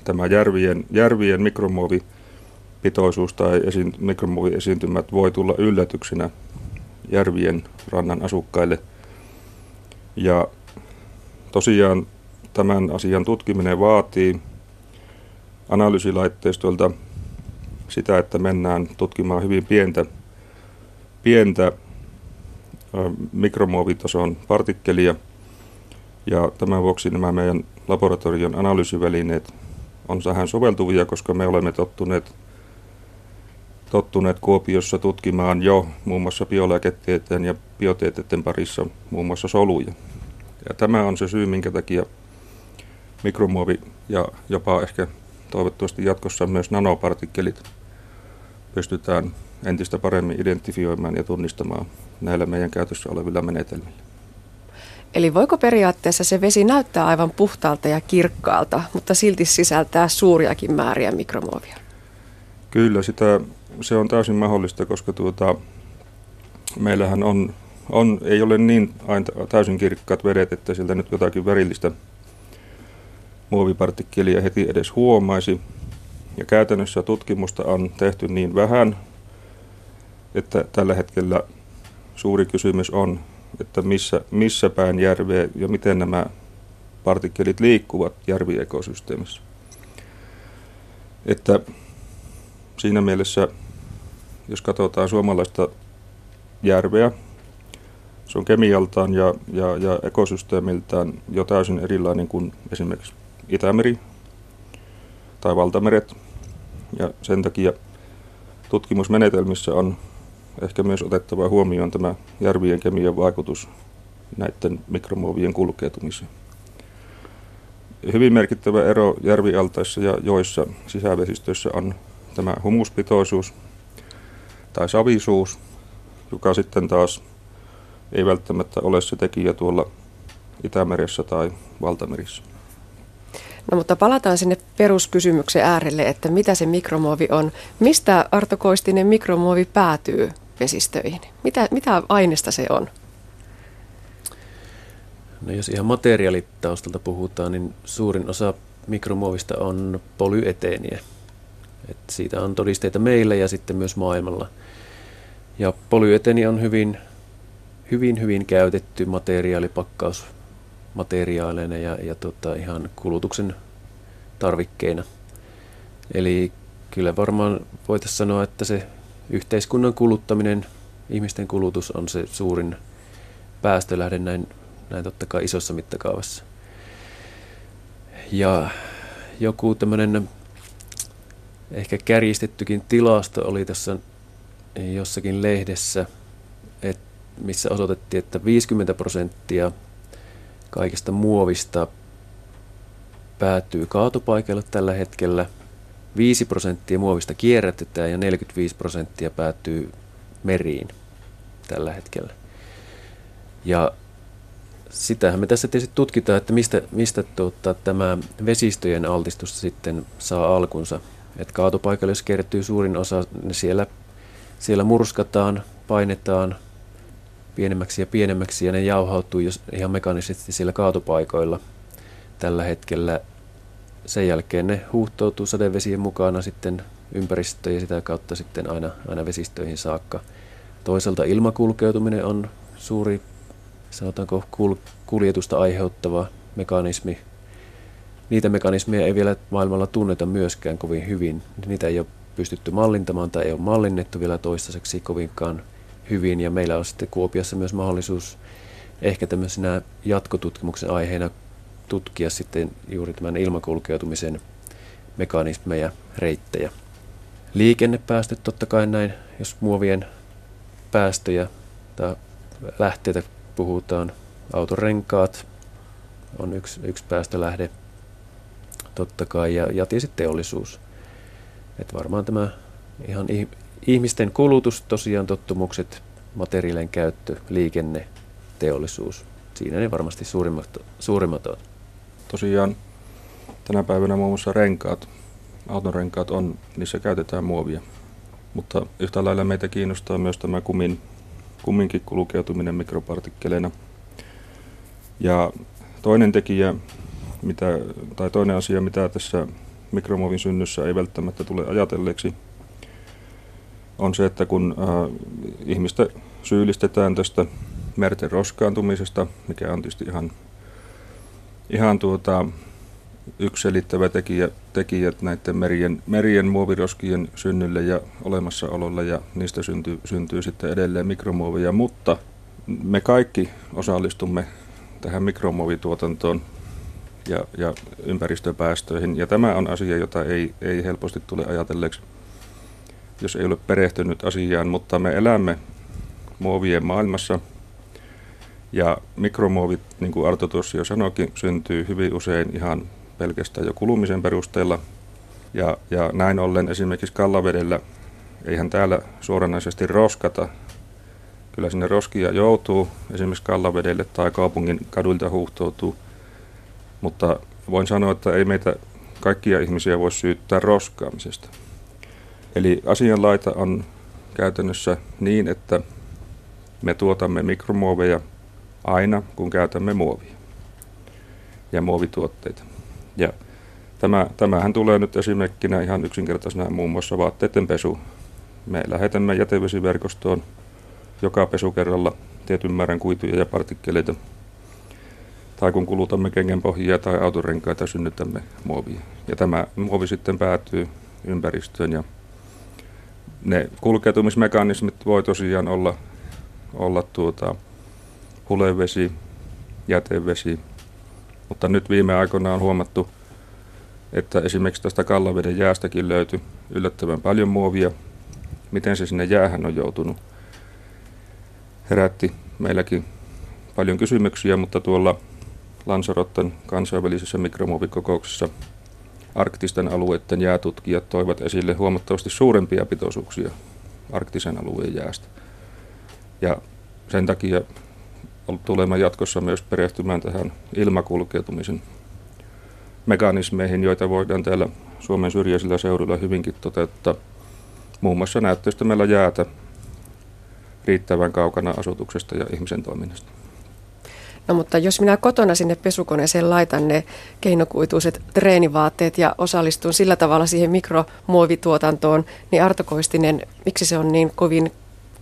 tämä järvien, järvien mikromuovipitoisuus tai esi- mikromuoviesiintymät voi tulla yllätyksenä järvien rannan asukkaille. Ja tosiaan tämän asian tutkiminen vaatii analyysilaitteistoilta sitä, että mennään tutkimaan hyvin pientä, pientä mikromuovitason partikkelia. Ja tämän vuoksi nämä meidän laboratorion analyysivälineet on tähän soveltuvia, koska me olemme tottuneet, tottuneet Kuopiossa tutkimaan jo muun muassa biolääketieteen ja biotieteiden parissa muun muassa soluja. Ja tämä on se syy, minkä takia mikromuovi ja jopa ehkä toivottavasti jatkossa myös nanopartikkelit pystytään entistä paremmin identifioimaan ja tunnistamaan näillä meidän käytössä olevilla menetelmillä. Eli voiko periaatteessa se vesi näyttää aivan puhtaalta ja kirkkaalta, mutta silti sisältää suuriakin määriä mikromuovia? Kyllä, sitä, se on täysin mahdollista, koska tuota, meillähän on, on, ei ole niin aina täysin kirkkaat vedet, että sieltä nyt jotakin värillistä muovipartikkelia heti edes huomaisi. Ja käytännössä tutkimusta on tehty niin vähän, että tällä hetkellä suuri kysymys on, että missä, missä päin järveä ja miten nämä partikkelit liikkuvat järviekosysteemissä. Että siinä mielessä, jos katsotaan suomalaista järveä, se on kemialtaan ja, ja, ja ekosysteemiltään jo täysin erilainen kuin esimerkiksi Itämeri tai valtameret. Ja sen takia tutkimusmenetelmissä on ehkä myös otettava huomioon tämä järvien kemian vaikutus näiden mikromuovien kulkeutumiseen. Hyvin merkittävä ero järvialtaissa ja joissa sisävesistöissä on tämä humuspitoisuus tai savisuus, joka sitten taas ei välttämättä ole se tekijä tuolla Itämeressä tai Valtamerissä. No mutta palataan sinne peruskysymyksen äärelle, että mitä se mikromuovi on. Mistä Arto Koistinen mikromuovi päätyy vesistöihin? Mitä, mitä aineesta se on? No jos ihan materiaalitaustalta puhutaan, niin suurin osa mikromuovista on polyeteeniä. Et siitä on todisteita meillä ja sitten myös maailmalla. Ja polyeteeni on hyvin, hyvin, hyvin käytetty materiaalipakkaus materiaaleina ja, ja tota, ihan kulutuksen tarvikkeina. Eli kyllä varmaan voitaisiin sanoa, että se yhteiskunnan kuluttaminen ihmisten kulutus on se suurin päästölähde näin, näin totta kai isossa mittakaavassa. Ja joku tämmöinen ehkä kärjistettykin tilasto oli tässä jossakin lehdessä, et, missä osoitettiin, että 50 prosenttia kaikesta muovista päätyy kaatopaikalle tällä hetkellä. 5 prosenttia muovista kierrätetään ja 45 prosenttia päätyy meriin tällä hetkellä. Ja sitähän me tässä tietysti tutkitaan, että mistä, mistä tuota, tämä vesistöjen altistus sitten saa alkunsa. Että kaatopaikalle, jos kertyy suurin osa, niin siellä, siellä murskataan, painetaan pienemmäksi ja pienemmäksi ja ne jauhautuu jos ihan mekaanisesti siellä kaatopaikoilla tällä hetkellä. Sen jälkeen ne huuhtoutuu sadevesien mukana sitten ympäristöön ja sitä kautta sitten aina, aina vesistöihin saakka. Toisaalta ilmakulkeutuminen on suuri, sanotaanko, kuljetusta aiheuttava mekanismi. Niitä mekanismeja ei vielä maailmalla tunneta myöskään kovin hyvin. Niitä ei ole pystytty mallintamaan tai ei ole mallinnettu vielä toistaiseksi kovinkaan hyvin. Ja meillä on sitten Kuopiossa myös mahdollisuus ehkä tämmöisenä jatkotutkimuksen aiheena tutkia sitten juuri tämän ilmakulkeutumisen mekanismeja, reittejä. Liikennepäästöt totta kai näin, jos muovien päästöjä tai lähteitä puhutaan. Autorenkaat on yksi, yksi päästölähde totta kai ja, ja tietysti teollisuus. Et varmaan tämä ihan ihmisten kulutus, tosiaan tottumukset, materiaalien käyttö, liikenne, teollisuus. Siinä ne varmasti suurimmat, suurimmat on. Tosiaan tänä päivänä muun muassa renkaat, autonrenkaat on, niissä käytetään muovia. Mutta yhtä lailla meitä kiinnostaa myös tämä kumin, kuminkin kulkeutuminen mikropartikkeleina. Ja toinen tekijä, mitä, tai toinen asia, mitä tässä mikromuovin synnyssä ei välttämättä tule ajatelleeksi, on se, että kun äh, ihmistä syyllistetään tästä merten roskaantumisesta, mikä on tietysti ihan, ihan tuota, yksi selittävä tekijä, tekijät näiden merien, merien muoviroskien synnylle ja olemassaololle ja niistä syntyy, syntyy sitten edelleen mikromuovia, mutta me kaikki osallistumme tähän mikromuovituotantoon ja, ja ympäristöpäästöihin. Ja tämä on asia, jota ei, ei helposti tule ajatelleeksi, jos ei ole perehtynyt asiaan, mutta me elämme muovien maailmassa ja mikromuovit, niin kuin Arto tuossa jo sanoikin, syntyy hyvin usein ihan pelkästään jo kulumisen perusteella. Ja, ja näin ollen esimerkiksi Kallavedellä, eihän täällä suoranaisesti roskata. Kyllä sinne roskia joutuu esimerkiksi Kallavedelle tai kaupungin kadulta huuhtoutuu. Mutta voin sanoa, että ei meitä kaikkia ihmisiä voi syyttää roskaamisesta. Eli asianlaita on käytännössä niin, että me tuotamme mikromuoveja aina, kun käytämme muovia ja muovituotteita. Ja tämä, tämähän tulee nyt esimerkkinä ihan yksinkertaisena muun muassa vaatteiden pesu. Me lähetämme jätevesiverkostoon joka pesukerralla tietyn määrän kuituja ja partikkeleita. Tai kun kulutamme kengenpohjia tai autorenkaita, synnytämme muovia. Ja tämä muovi sitten päätyy ympäristöön ja ne kulkeutumismekanismit voi tosiaan olla, olla tuota, hulevesi, jätevesi, mutta nyt viime aikoina on huomattu, että esimerkiksi tästä Kallaveden jäästäkin löytyi yllättävän paljon muovia. Miten se sinne jäähän on joutunut? Herätti meilläkin paljon kysymyksiä, mutta tuolla Lansarotten kansainvälisessä mikromuovikokouksessa arktisten alueiden jäätutkijat toivat esille huomattavasti suurempia pitoisuuksia arktisen alueen jäästä. Ja sen takia tulemme jatkossa myös perehtymään tähän ilmakulkeutumisen mekanismeihin, joita voidaan täällä Suomen syrjäisillä seuduilla hyvinkin toteuttaa. Muun muassa näyttöistämällä jäätä riittävän kaukana asutuksesta ja ihmisen toiminnasta. No mutta jos minä kotona sinne pesukoneeseen laitan ne keinokuituiset treenivaatteet ja osallistun sillä tavalla siihen mikromuovituotantoon, niin Arto Koistinen, miksi se on niin kovin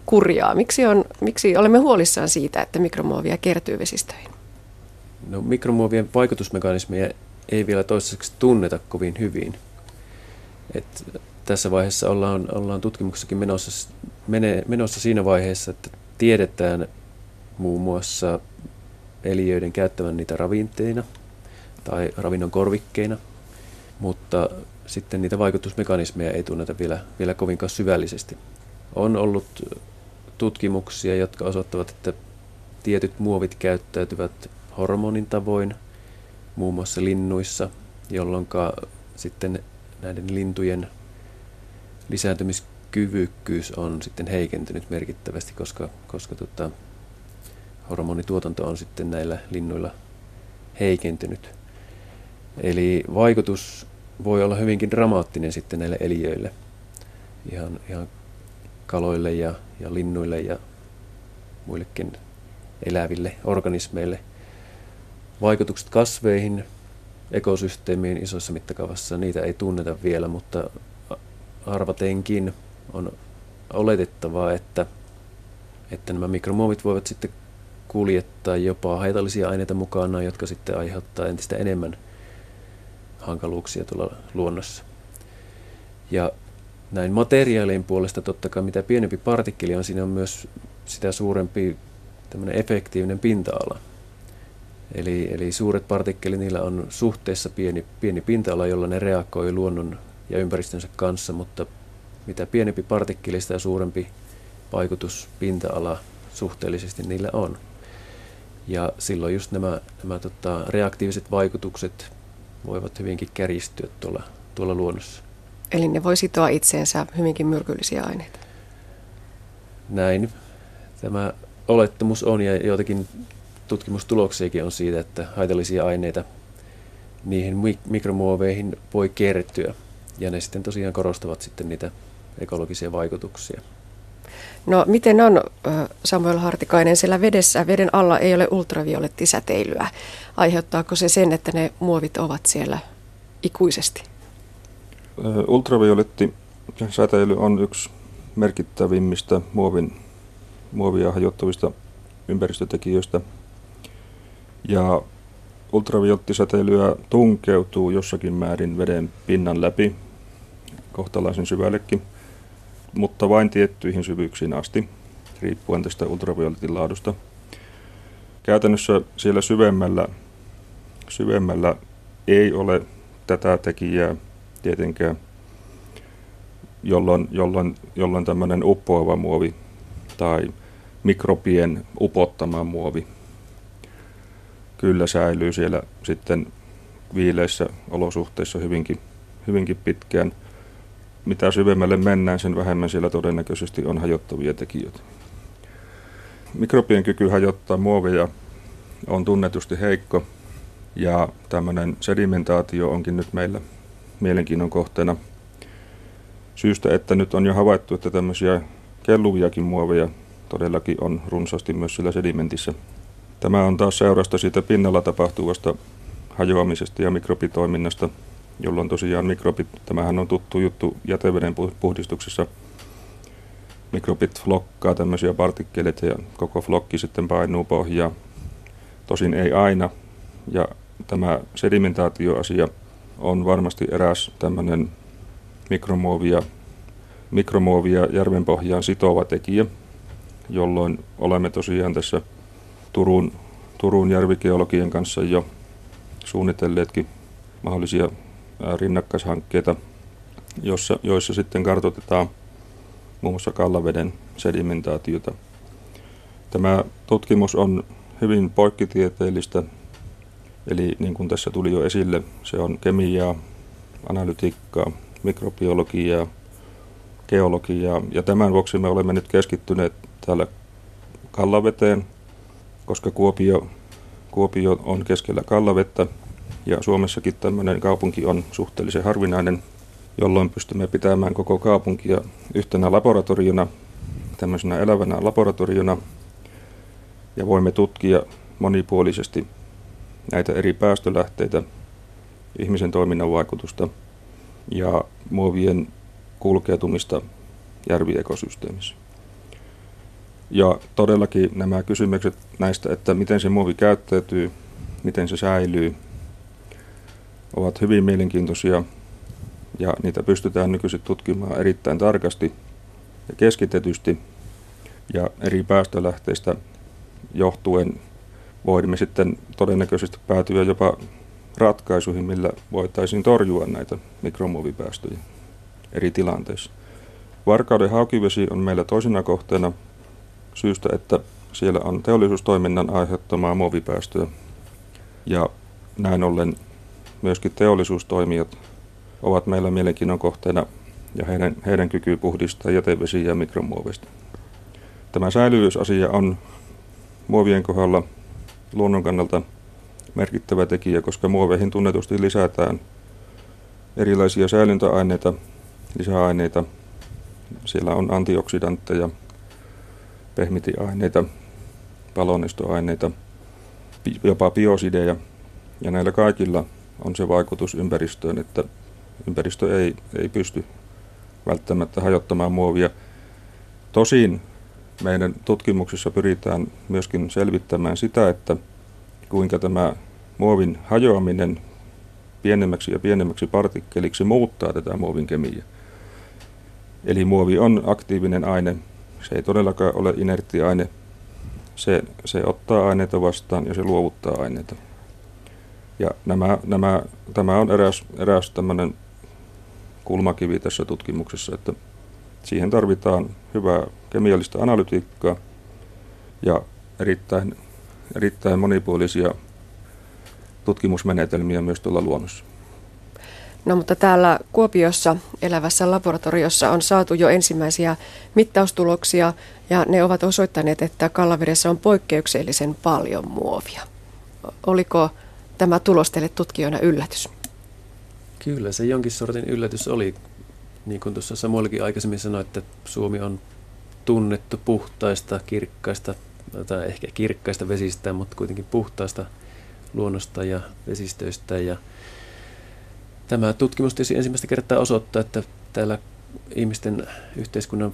kurjaa? Miksi, on, miksi olemme huolissaan siitä, että mikromuovia kertyy vesistöihin? No, mikromuovien vaikutusmekanismeja ei vielä toistaiseksi tunneta kovin hyvin. Et tässä vaiheessa ollaan, ollaan tutkimuksessakin menossa menossa siinä vaiheessa, että tiedetään muun muassa eliöiden käyttävän niitä ravinteina tai ravinnon korvikkeina, mutta sitten niitä vaikutusmekanismeja ei tunneta vielä, vielä kovinkaan syvällisesti. On ollut tutkimuksia, jotka osoittavat, että tietyt muovit käyttäytyvät hormonin tavoin, muun muassa linnuissa, jolloin sitten näiden lintujen lisääntymiskyvykkyys on sitten heikentynyt merkittävästi, koska, koska tota, hormonituotanto on sitten näillä linnuilla heikentynyt. Eli vaikutus voi olla hyvinkin dramaattinen sitten näille eliöille, ihan, ihan kaloille ja, ja linnuille ja muillekin eläville organismeille. Vaikutukset kasveihin, ekosysteemiin isossa mittakaavassa, niitä ei tunneta vielä, mutta arvatenkin on oletettavaa, että, että nämä mikromuovit voivat sitten kuljettaa jopa haitallisia aineita mukana, jotka sitten aiheuttaa entistä enemmän hankaluuksia tuolla luonnossa. Ja näin materiaalien puolesta totta kai mitä pienempi partikkeli on, siinä on myös sitä suurempi tämmöinen efektiivinen pinta-ala. Eli, eli suuret partikkelit, niillä on suhteessa pieni, pieni pinta-ala, jolla ne reagoi luonnon ja ympäristönsä kanssa, mutta mitä pienempi partikkeli, sitä suurempi vaikutus pinta-ala suhteellisesti niillä on. Ja silloin just nämä, nämä tota, reaktiiviset vaikutukset voivat hyvinkin kärjistyä tuolla, tuolla luonnossa. Eli ne voi sitoa itseensä hyvinkin myrkyllisiä aineita. Näin tämä olettamus on ja joitakin tutkimustuloksiakin on siitä, että haitallisia aineita niihin mikromuoveihin voi kertyä. Ja ne sitten tosiaan korostavat sitten niitä ekologisia vaikutuksia. No miten on, Samuel Hartikainen, siellä vedessä, veden alla ei ole ultraviolettisäteilyä. Aiheuttaako se sen, että ne muovit ovat siellä ikuisesti? Ultraviolettisäteily on yksi merkittävimmistä muovin, muovia hajottavista ympäristötekijöistä. Ja ultraviolettisäteilyä tunkeutuu jossakin määrin veden pinnan läpi, kohtalaisen syvällekin – mutta vain tiettyihin syvyyksiin asti, riippuen tästä ultravioletin laadusta. Käytännössä siellä syvemmällä, syvemmällä ei ole tätä tekijää tietenkään, jolloin, jolloin, jolloin tämmöinen uppoava muovi tai mikrobien upottama muovi kyllä säilyy siellä sitten viileissä olosuhteissa hyvinkin, hyvinkin pitkään – mitä syvemmälle mennään, sen vähemmän siellä todennäköisesti on hajottavia tekijöitä. Mikrobien kyky hajottaa muoveja on tunnetusti heikko ja tämmöinen sedimentaatio onkin nyt meillä mielenkiinnon kohteena syystä, että nyt on jo havaittu, että tämmöisiä kelluviakin muoveja todellakin on runsaasti myös sillä sedimentissä. Tämä on taas seurasta siitä pinnalla tapahtuvasta hajoamisesta ja mikrobitoiminnasta – jolloin tosiaan mikrobit, tämähän on tuttu juttu jäteveden puhdistuksessa, mikrobit flokkaa tämmöisiä partikkeleita ja koko flokki sitten painuu pohjaan. Tosin ei aina. Ja tämä sedimentaatioasia on varmasti eräs tämmöinen mikromuovia, mikromuovia järven pohjaan sitova tekijä, jolloin olemme tosiaan tässä Turun, Turun järvikeologien kanssa jo suunnitelleetkin mahdollisia rinnakkaishankkeita, jossa, joissa sitten kartoitetaan muun muassa kallaveden sedimentaatiota. Tämä tutkimus on hyvin poikkitieteellistä, eli niin kuin tässä tuli jo esille, se on kemiaa, analytiikkaa, mikrobiologiaa, geologiaa, ja tämän vuoksi me olemme nyt keskittyneet täällä Kallaveteen, koska Kuopio, Kuopio on keskellä Kallavettä, ja Suomessakin tämmöinen kaupunki on suhteellisen harvinainen, jolloin pystymme pitämään koko kaupunkia yhtenä laboratoriona, tämmöisenä elävänä laboratoriona, ja voimme tutkia monipuolisesti näitä eri päästölähteitä, ihmisen toiminnan vaikutusta ja muovien kulkeutumista järviekosysteemissä. Ja todellakin nämä kysymykset näistä, että miten se muovi käyttäytyy, miten se säilyy, ovat hyvin mielenkiintoisia ja niitä pystytään nykyisin tutkimaan erittäin tarkasti. ja keskitetysti ja eri päästölähteistä johtuen voimme sitten todennäköisesti päätyä jopa ratkaisuihin, millä voitaisiin torjua näitä mikromuovipäästöjä eri tilanteissa. Varkauden haukivesi on meillä toisena kohteena syystä, että siellä on teollisuustoiminnan aiheuttamaa muovipäästöä. Ja näin ollen myöskin teollisuustoimijat ovat meillä mielenkiinnon kohteena ja heidän, heidän kyky puhdistaa jätevesiä ja mikromuovista. Tämä säilyvyysasia on muovien kohdalla luonnon kannalta merkittävä tekijä, koska muoveihin tunnetusti lisätään erilaisia säilyntäaineita, lisäaineita. Siellä on antioksidantteja, pehmitiaineita, palonnestoaineita, jopa biosideja. Ja näillä kaikilla on se vaikutus ympäristöön, että ympäristö ei, ei pysty välttämättä hajottamaan muovia. Tosin meidän tutkimuksissa pyritään myöskin selvittämään sitä, että kuinka tämä muovin hajoaminen pienemmäksi ja pienemmäksi partikkeliksi muuttaa tätä muovin kemiaa. Eli muovi on aktiivinen aine, se ei todellakaan ole inertti aine. Se, se ottaa aineita vastaan ja se luovuttaa aineita. Ja nämä, nämä, tämä on eräs, eräs tämmöinen kulmakivi tässä tutkimuksessa, että siihen tarvitaan hyvää kemiallista analytiikkaa ja erittäin, erittäin monipuolisia tutkimusmenetelmiä myös tuolla luonnossa. No mutta täällä Kuopiossa elävässä laboratoriossa on saatu jo ensimmäisiä mittaustuloksia ja ne ovat osoittaneet, että Kallavedessä on poikkeuksellisen paljon muovia. Oliko tämä tulos teille tutkijoina yllätys? Kyllä se jonkin sortin yllätys oli. Niin kuin tuossa Samuelkin aikaisemmin sanoi, että Suomi on tunnettu puhtaista, kirkkaista, tai ehkä kirkkaista vesistä, mutta kuitenkin puhtaista luonnosta ja vesistöistä. Ja tämä tutkimus tietysti ensimmäistä kertaa osoittaa, että täällä ihmisten yhteiskunnan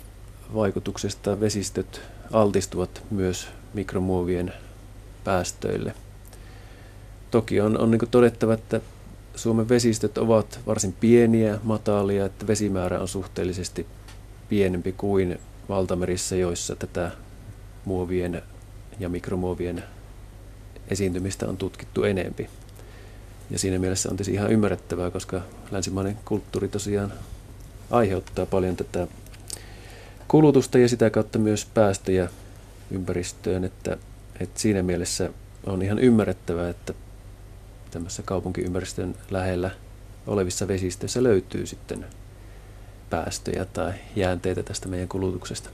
vaikutuksesta vesistöt altistuvat myös mikromuovien päästöille. Toki on, on niin todettava, että Suomen vesistöt ovat varsin pieniä, matalia, että vesimäärä on suhteellisesti pienempi kuin valtamerissä, joissa tätä muovien ja mikromuovien esiintymistä on tutkittu enempi. Ja siinä mielessä on tietysti ihan ymmärrettävää, koska länsimainen kulttuuri tosiaan aiheuttaa paljon tätä kulutusta ja sitä kautta myös päästöjä ympäristöön, että, että siinä mielessä on ihan ymmärrettävää, että tämmöisessä kaupunkiympäristön lähellä olevissa vesistöissä löytyy sitten päästöjä tai jäänteitä tästä meidän kulutuksesta.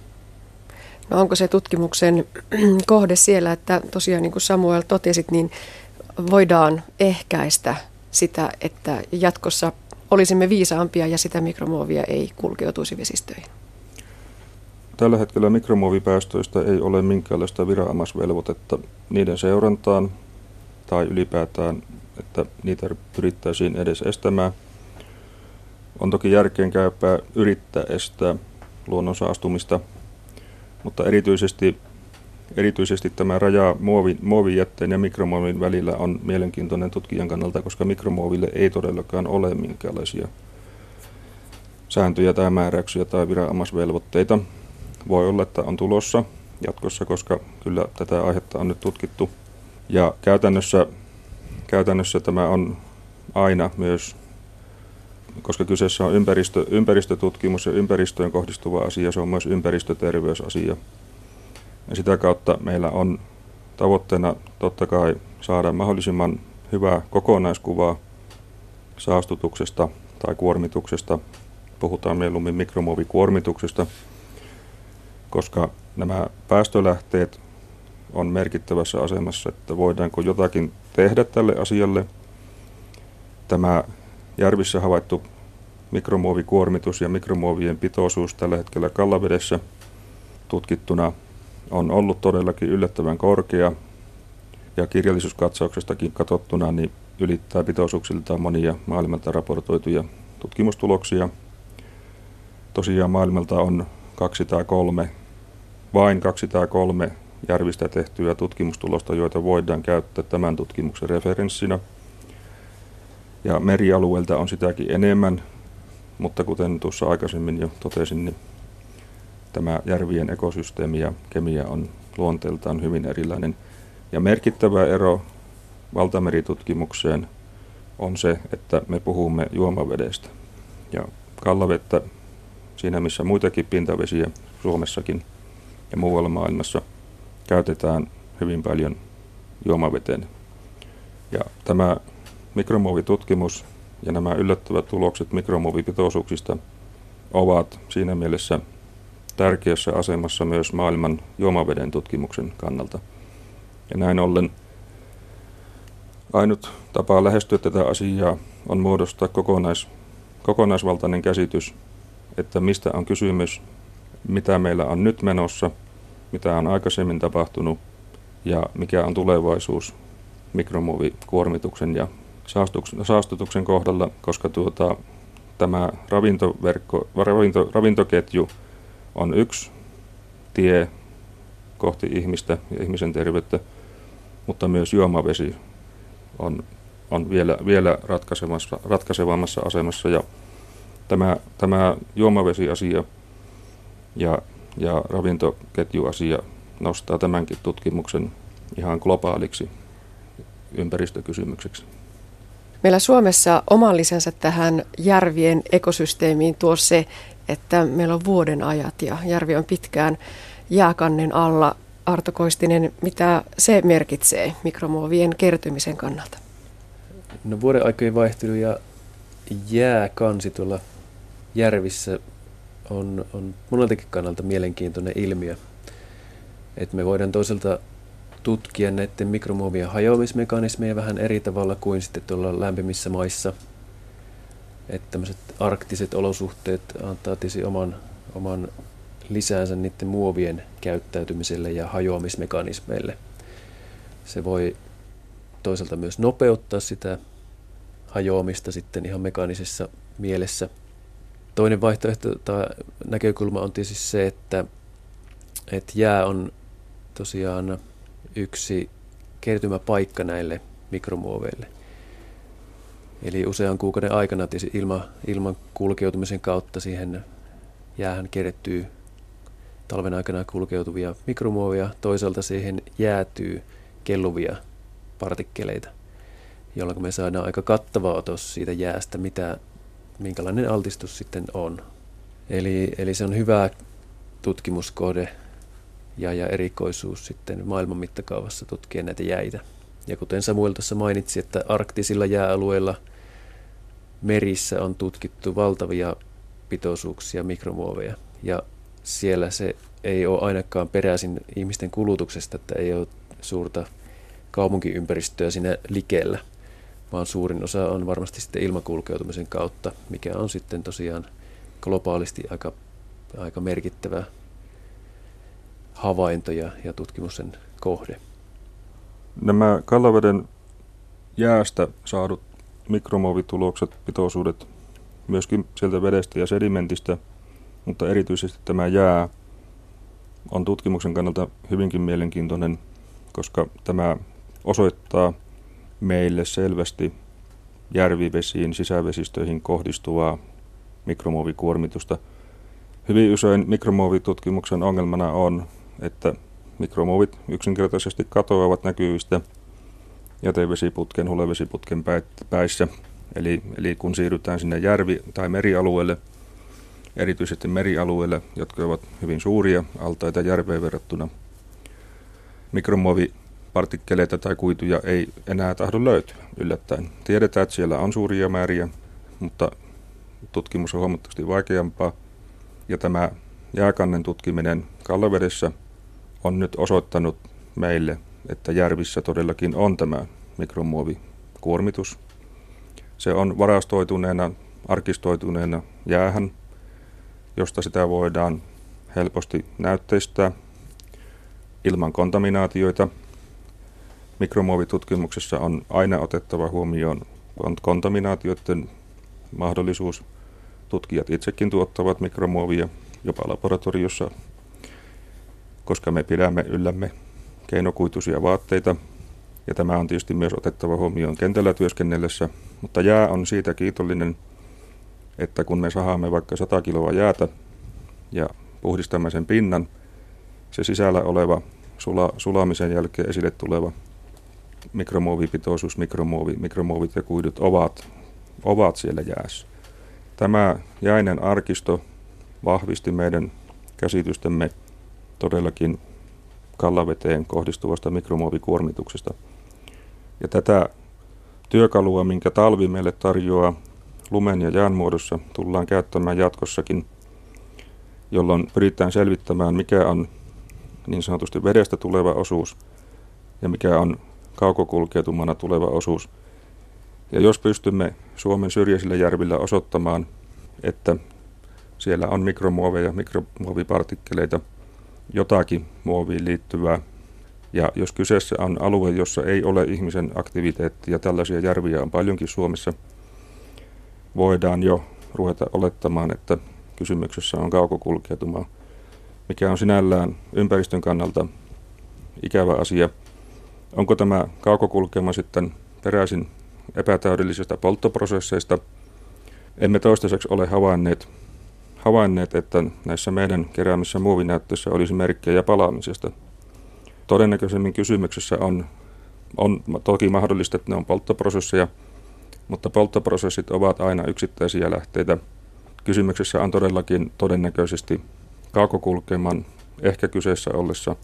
No onko se tutkimuksen kohde siellä, että tosiaan niin kuin Samuel totesit, niin voidaan ehkäistä sitä, että jatkossa olisimme viisaampia ja sitä mikromuovia ei kulkeutuisi vesistöihin? Tällä hetkellä mikromuovipäästöistä ei ole minkäänlaista viranomaisvelvoitetta niiden seurantaan tai ylipäätään, että niitä pyrittäisiin edes estämään. On toki järkeen käypää yrittää estää luonnon saastumista, mutta erityisesti Erityisesti tämä raja muovin, muovijätteen ja mikromuovin välillä on mielenkiintoinen tutkijan kannalta, koska mikromuoville ei todellakaan ole minkäänlaisia sääntöjä tai määräyksiä tai viranomaisvelvoitteita. Voi olla, että on tulossa jatkossa, koska kyllä tätä aihetta on nyt tutkittu. Ja käytännössä, käytännössä tämä on aina myös, koska kyseessä on ympäristö, ympäristötutkimus ja ympäristöön kohdistuva asia, se on myös ympäristöterveysasia. Ja sitä kautta meillä on tavoitteena totta kai saada mahdollisimman hyvää kokonaiskuvaa saastutuksesta tai kuormituksesta. Puhutaan mieluummin mikromuovikuormituksesta, koska nämä päästölähteet on merkittävässä asemassa, että voidaanko jotakin tehdä tälle asialle. Tämä järvissä havaittu mikromuovikuormitus ja mikromuovien pitoisuus tällä hetkellä Kallavedessä tutkittuna on ollut todellakin yllättävän korkea ja kirjallisuuskatsauksestakin katsottuna niin ylittää pitoisuuksiltaan monia maailmalta raportoituja tutkimustuloksia. Tosiaan maailmalta on kaksi tai kolme, vain kaksi tai kolme järvistä tehtyä tutkimustulosta, joita voidaan käyttää tämän tutkimuksen referenssinä. Ja merialueelta on sitäkin enemmän, mutta kuten tuossa aikaisemmin jo totesin, niin tämä järvien ekosysteemi ja kemia on luonteeltaan hyvin erilainen. Ja merkittävä ero valtameritutkimukseen on se, että me puhumme juomavedestä. Ja kallavettä, siinä missä muitakin pintavesiä Suomessakin ja muualla maailmassa, käytetään hyvin paljon juomaveteen. Ja tämä mikromuovitutkimus ja nämä yllättävät tulokset mikromuovipitoisuuksista ovat siinä mielessä tärkeässä asemassa myös maailman juomaveden tutkimuksen kannalta. Ja näin ollen ainut tapa lähestyä tätä asiaa on muodostaa kokonais, kokonaisvaltainen käsitys, että mistä on kysymys, mitä meillä on nyt menossa, mitä on aikaisemmin tapahtunut ja mikä on tulevaisuus mikromuovikuormituksen ja saastutuksen kohdalla, koska tuota, tämä ravintoverkko, ravinto, ravintoketju on yksi tie kohti ihmistä ja ihmisen terveyttä, mutta myös juomavesi on, on vielä, vielä ratkaisevassa, ratkaisevammassa asemassa. Ja tämä, tämä juomavesiasia ja, ja ravintoketjuasia nostaa tämänkin tutkimuksen ihan globaaliksi ympäristökysymykseksi. Meillä Suomessa oman lisänsä tähän järvien ekosysteemiin tuo se, että meillä on vuoden ajat ja järvi on pitkään jääkannen alla. Arto Koistinen, mitä se merkitsee mikromuovien kertymisen kannalta? No vuoden aikojen vaihtelu ja jääkansi tuolla järvissä on, on moneltakin kannalta mielenkiintoinen ilmiö. Et me voidaan toisaalta tutkia näiden mikromuovien hajoamismekanismeja vähän eri tavalla kuin sitten tuolla lämpimissä maissa. Että tämmöiset arktiset olosuhteet antaa tietysti oman, oman lisäänsä niiden muovien käyttäytymiselle ja hajoamismekanismeille. Se voi toisaalta myös nopeuttaa sitä hajoamista sitten ihan mekaanisessa mielessä. Toinen vaihtoehto tai näkökulma on tietysti se, että, että jää on tosiaan yksi kertymäpaikka näille mikromuoveille. Eli usean kuukauden aikana ilma, ilman kulkeutumisen kautta siihen jäähän kerettyy talven aikana kulkeutuvia mikromuovia, toisaalta siihen jäätyy kelluvia partikkeleita, jolloin me saadaan aika kattava otos siitä jäästä, mitä, minkälainen altistus sitten on. Eli, eli se on hyvä tutkimuskohde ja, ja erikoisuus sitten maailman mittakaavassa tutkia näitä jäitä. Ja kuten Samuel tuossa mainitsi, että arktisilla jääalueilla merissä on tutkittu valtavia pitoisuuksia mikromuoveja. Ja siellä se ei ole ainakaan peräisin ihmisten kulutuksesta, että ei ole suurta kaupunkiympäristöä siinä likellä, vaan suurin osa on varmasti sitten ilmakulkeutumisen kautta, mikä on sitten tosiaan globaalisti aika, aika merkittävä havainto ja, ja tutkimuksen kohde. Nämä Kallaveden jäästä saadut mikromuovitulokset, pitoisuudet myöskin sieltä vedestä ja sedimentistä, mutta erityisesti tämä jää on tutkimuksen kannalta hyvinkin mielenkiintoinen, koska tämä osoittaa meille selvästi järvivesiin, sisävesistöihin kohdistuvaa mikromuovikuormitusta. Hyvin usein mikromuovitutkimuksen ongelmana on, että mikromuovit yksinkertaisesti katoavat näkyvistä jätevesiputken, hulevesiputken päissä. Eli, eli kun siirrytään sinne järvi- tai merialueelle, erityisesti merialueille, jotka ovat hyvin suuria altaita järveen verrattuna, mikromuovipartikkeleita tai kuituja ei enää tahdo löytyä yllättäen. Tiedetään, että siellä on suuria määriä, mutta tutkimus on huomattavasti vaikeampaa. Ja tämä jääkannen tutkiminen Kallevedessä – on nyt osoittanut meille, että järvissä todellakin on tämä mikromuovikuormitus. Se on varastoituneena, arkistoituneena jäähän, josta sitä voidaan helposti näytteistää ilman kontaminaatioita. Mikromuovitutkimuksessa on aina otettava huomioon kontaminaatioiden mahdollisuus. Tutkijat itsekin tuottavat mikromuovia jopa laboratoriossa koska me pidämme yllämme keinokuituisia vaatteita. Ja tämä on tietysti myös otettava huomioon kentällä työskennellessä, mutta jää on siitä kiitollinen, että kun me sahaamme vaikka 100 kiloa jäätä ja puhdistamme sen pinnan, se sisällä oleva sula, sulamisen jälkeen esille tuleva mikromuovipitoisuus, mikromuovi, mikromuovit ja kuidut ovat, ovat siellä jäässä. Tämä jäinen arkisto vahvisti meidän käsitystämme todellakin kallaveteen kohdistuvasta mikromuovikuormituksesta. Ja tätä työkalua, minkä talvi meille tarjoaa lumen ja jään muodossa, tullaan käyttämään jatkossakin, jolloin pyritään selvittämään, mikä on niin sanotusti vedestä tuleva osuus ja mikä on kaukokulkeutumana tuleva osuus. Ja jos pystymme Suomen syrjäisillä järvillä osoittamaan, että siellä on mikromuoveja, mikromuovipartikkeleita, jotakin muoviin liittyvää, ja jos kyseessä on alue, jossa ei ole ihmisen aktiviteettia, tällaisia järviä on paljonkin Suomessa, voidaan jo ruveta olettamaan, että kysymyksessä on kaukokulkeutuma, mikä on sinällään ympäristön kannalta ikävä asia. Onko tämä kaukokulkeuma sitten peräisin epätäydellisistä polttoprosesseista? Emme toistaiseksi ole havainneet, havainneet, että näissä meidän keräämissä muovinäyttöissä olisi merkkejä palaamisesta. Todennäköisemmin kysymyksessä on, on toki mahdollista, että ne on polttoprosesseja, mutta polttoprosessit ovat aina yksittäisiä lähteitä. Kysymyksessä on todellakin todennäköisesti kaukokulkeman ehkä kyseessä ollessa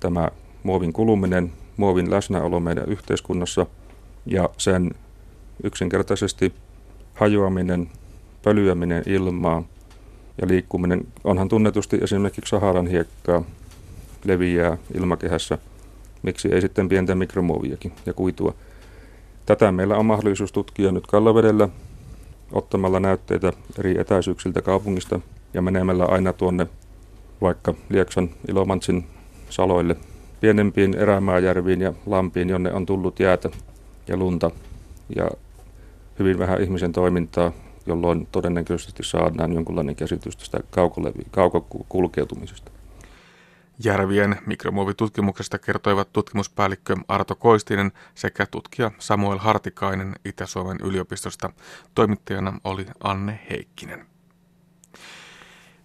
tämä muovin kuluminen, muovin läsnäolo meidän yhteiskunnassa ja sen yksinkertaisesti hajoaminen, pölyäminen ilmaa ja liikkuminen. Onhan tunnetusti esimerkiksi Saharan hiekkaa leviää ilmakehässä, miksi ei sitten pientä mikromuoviakin ja kuitua. Tätä meillä on mahdollisuus tutkia nyt Kallavedellä ottamalla näytteitä eri etäisyyksiltä kaupungista ja menemällä aina tuonne vaikka Lieksan Ilomantsin saloille pienempiin erämaajärviin ja lampiin, jonne on tullut jäätä ja lunta ja hyvin vähän ihmisen toimintaa, jolloin todennäköisesti saadaan jonkunlainen käsitys tästä kaukokulkeutumisesta. Järvien mikromuovitutkimuksesta kertoivat tutkimuspäällikkö Arto Koistinen sekä tutkija Samuel Hartikainen Itä-Suomen yliopistosta. Toimittajana oli Anne Heikkinen.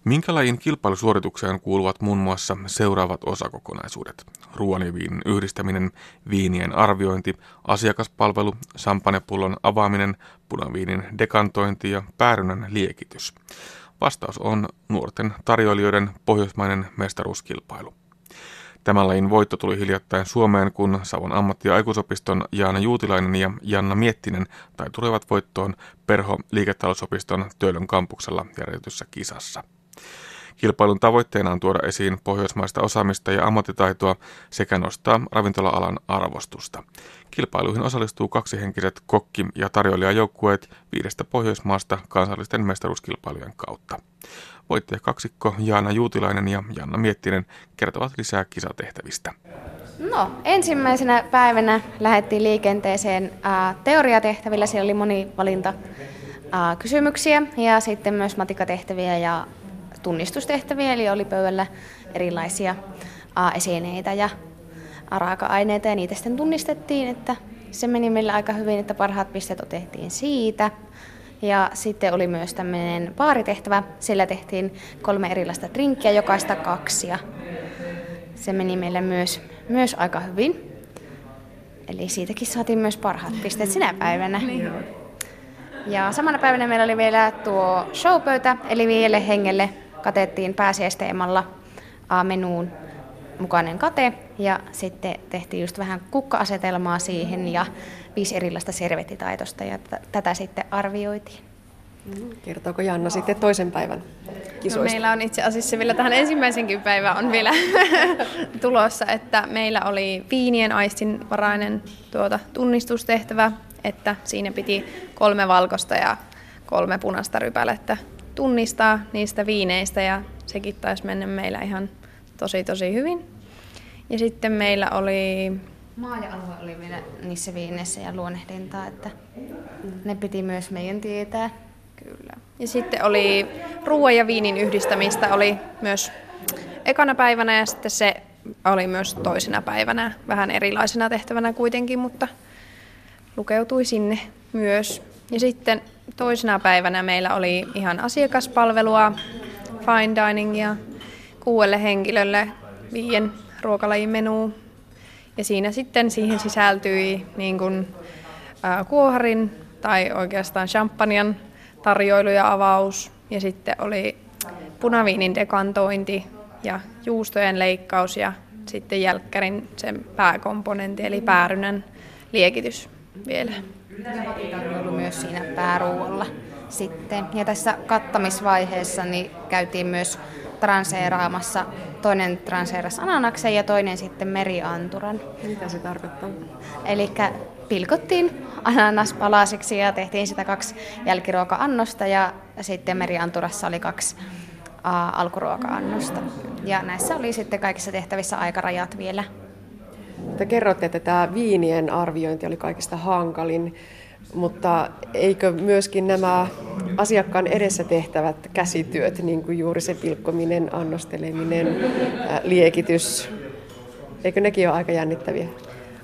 Minkä lajin kilpailusuoritukseen kuuluvat muun muassa seuraavat osakokonaisuudet? Ruoan ja viinin yhdistäminen, viinien arviointi, asiakaspalvelu, sampanepullon avaaminen, punaviinin dekantointi ja päärynän liekitys. Vastaus on nuorten tarjoilijoiden pohjoismainen mestaruuskilpailu. Tämän lajin voitto tuli hiljattain Suomeen, kun Savon ammatti- ja aikuisopiston Jaana Juutilainen ja Janna Miettinen tai tulevat voittoon Perho liiketalousopiston Töölön kampuksella järjestetyssä kisassa. Kilpailun tavoitteena on tuoda esiin pohjoismaista osaamista ja ammattitaitoa sekä nostaa ravintola-alan arvostusta. Kilpailuihin osallistuu kaksihenkiset kokki- ja tarjoilijajoukkueet viidestä Pohjoismaasta kansallisten mestaruuskilpailujen kautta. Voittaja kaksikko Jaana Juutilainen ja Janna Miettinen kertovat lisää kisatehtävistä. No, ensimmäisenä päivänä lähdettiin liikenteeseen teoriatehtävillä. Siellä oli monivalinta kysymyksiä ja sitten myös matikatehtäviä ja tunnistustehtäviä, eli oli pöydällä erilaisia esineitä ja raaka-aineita ja niitä sitten tunnistettiin, että se meni meille aika hyvin, että parhaat pisteet otettiin siitä. Ja sitten oli myös tämmöinen baaritehtävä. Sillä tehtiin kolme erilaista drinkkiä, jokaista kaksi. Ja se meni meille myös, myös aika hyvin. Eli siitäkin saatiin myös parhaat pisteet sinä päivänä. Niin. Ja samana päivänä meillä oli vielä tuo showpöytä, eli viidelle hengelle katettiin pääsiäisteemalla menuun mukainen kate ja sitten tehtiin just vähän kukka-asetelmaa siihen ja viisi erilaista servettitaitosta ja t- tätä sitten arvioitiin. Kertooko Janna sitten toisen päivän kisoista? No, meillä on itse asiassa vielä tähän ensimmäisenkin päivään on vielä tulossa, että meillä oli viinien aistinvarainen tuota, tunnistustehtävä, että siinä piti kolme valkoista ja kolme punaista rypälettä tunnistaa niistä viineistä ja sekin taisi mennä meillä ihan tosi tosi hyvin. Ja sitten meillä oli... Maa ja alue oli vielä niissä viineissä ja luonnehdintaa, että ne piti myös meidän tietää. Kyllä. Ja sitten oli ruoan ja viinin yhdistämistä oli myös ekana päivänä ja sitten se oli myös toisena päivänä vähän erilaisena tehtävänä kuitenkin, mutta lukeutui sinne myös. Ja sitten toisena päivänä meillä oli ihan asiakaspalvelua, fine diningia kuudelle henkilölle viien ruokalajin menu. Ja siinä sitten siihen sisältyi niin kuin, ää, kuoharin tai oikeastaan champanjan tarjoilu ja avaus. Ja sitten oli punaviinin dekantointi ja juustojen leikkaus ja sitten jälkkärin sen pääkomponentti eli päärynän liekitys vielä. Tarjoilu myös siinä pääruualla sitten. Ja tässä kattamisvaiheessa niin käytiin myös transeeraamassa. Toinen transeeras ananaksen ja toinen sitten merianturan. Mitä se tarkoittaa? Eli pilkottiin ananas palasiksi ja tehtiin sitä kaksi jälkiruoka-annosta ja sitten merianturassa oli kaksi ä, alkuruoka-annosta. Ja näissä oli sitten kaikissa tehtävissä aikarajat vielä. Te kerrotte, että tämä viinien arviointi oli kaikista hankalin, mutta eikö myöskin nämä asiakkaan edessä tehtävät käsityöt, niin kuin juuri se pilkkominen, annosteleminen, liekitys, eikö nekin ole aika jännittäviä?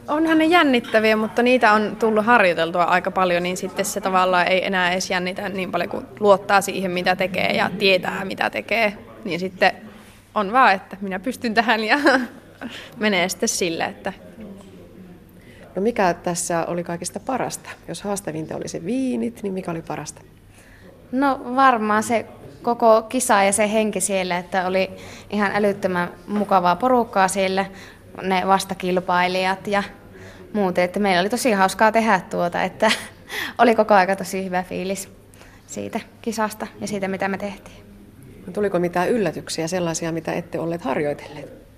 Onhan ne jännittäviä, mutta niitä on tullut harjoiteltua aika paljon, niin sitten se tavallaan ei enää edes jännitä niin paljon, kun luottaa siihen, mitä tekee ja tietää, mitä tekee. Niin sitten on vaan, että minä pystyn tähän ja menee sitten sille, että No mikä tässä oli kaikista parasta? Jos haastavinta oli se viinit, niin mikä oli parasta? No varmaan se koko kisa ja se henki siellä, että oli ihan älyttömän mukavaa porukkaa siellä, ne vastakilpailijat ja muuten, että meillä oli tosi hauskaa tehdä tuota, että oli koko aika tosi hyvä fiilis siitä kisasta ja siitä, mitä me tehtiin. Tuliko mitään yllätyksiä, sellaisia, mitä ette olleet harjoitelleet?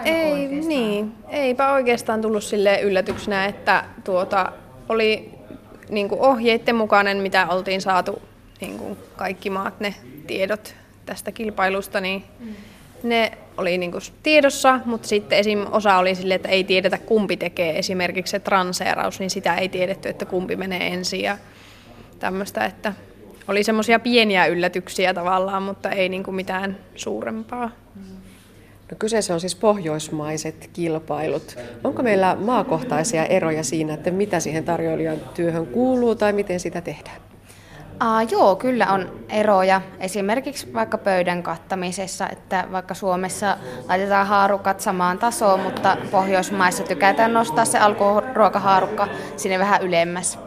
Mm, ei, niin. Eipä oikeastaan tullut sille yllätyksenä, että tuota, oli niin kuin ohjeiden mukainen, mitä oltiin saatu niin kuin kaikki maat ne tiedot tästä kilpailusta, niin ne oli niin kuin tiedossa, mutta sitten esim. osa oli sille, että ei tiedetä kumpi tekee esimerkiksi se transeeraus, niin sitä ei tiedetty, että kumpi menee ensin ja tämmöistä, että oli semmoisia pieniä yllätyksiä tavallaan, mutta ei niin kuin mitään suurempaa. No kyseessä on siis pohjoismaiset kilpailut. Onko meillä maakohtaisia eroja siinä, että mitä siihen tarjoilijan työhön kuuluu tai miten sitä tehdään? Aa, joo, kyllä on eroja. Esimerkiksi vaikka pöydän kattamisessa, että vaikka Suomessa laitetaan haarukat samaan tasoon, mutta Pohjoismaissa tykätään nostaa se alkuruokahaarukka sinne vähän ylemmäs.